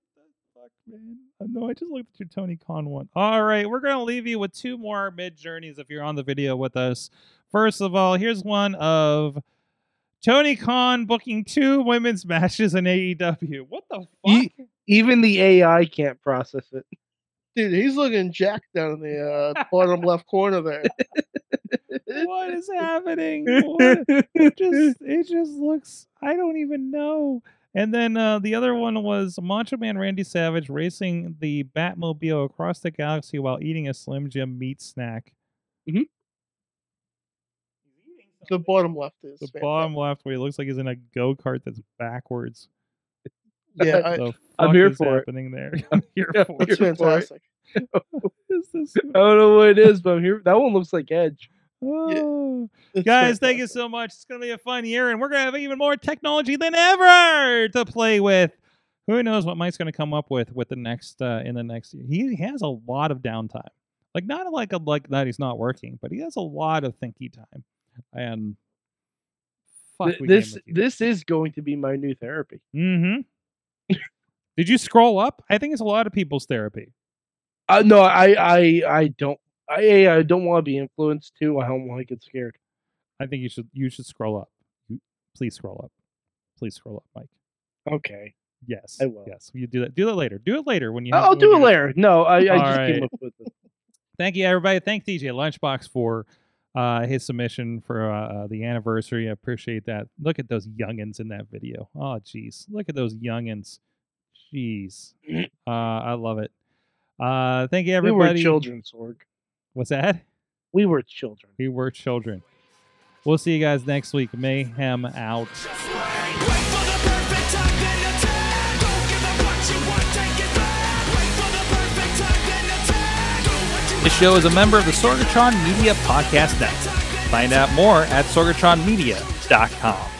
fuck, man? No, I just looked at your Tony Khan one. All right, we're gonna leave you with two more mid journeys if you're on the video with us. First of all, here's one of Tony Khan booking two women's matches in AEW. What the fuck? Ye- Even the AI can't process it. Dude, he's looking jacked down in the uh, bottom left corner there. what is happening? What? It just it just looks I don't even know. And then uh, the other one was Macho Man Randy Savage racing the Batmobile across the galaxy while eating a Slim Jim meat snack. The bottom left is The fantastic. bottom left where he looks like he's in a go kart that's backwards. Yeah, I, The I'm fuck here is for it. there? I'm here Yeah, for it's it. here for it. fantastic. What is this? I don't know what it is, but I'm here. That one looks like Edge. Oh. Guys, thank you so much. It's going to be a fun year, and we're going to have even more technology than ever to play with. Who knows what Mike's going to come up with with the next uh, in the next year? He has a lot of downtime, like not like a, like that he's not working, but he has a lot of thinky time. And fuck, Th- this this is going to be my new therapy. Mm-hmm. Did you scroll up? I think it's a lot of people's therapy. Uh, no, I I I don't. I I don't want to be influenced too. I don't want to get scared. I think you should you should scroll up. Please scroll up. Please scroll up, Mike. Okay, Yes, I will. Yes, you do that. Do that later. Do it later when you. have- I'll when do it later. No, I, I just right. came up with it. Thank you, everybody. Thank DJ Lunchbox for uh, his submission for uh, the anniversary. I appreciate that. Look at those youngins in that video. Oh, jeez. Look at those youngins. Jeez. Uh, I love it. Uh, thank you, everybody. We were everybody. children, Sorg. What's that? We were children. We were children. We'll see you guys next week. Mayhem out. Wait for the perfect time, then attack. Don't give up what you want, take it back. Wait for the perfect time, then attack. Do what you This show is a member of the Sorgatron Media Podcast Network. Find out more at sorgatronmedia.com.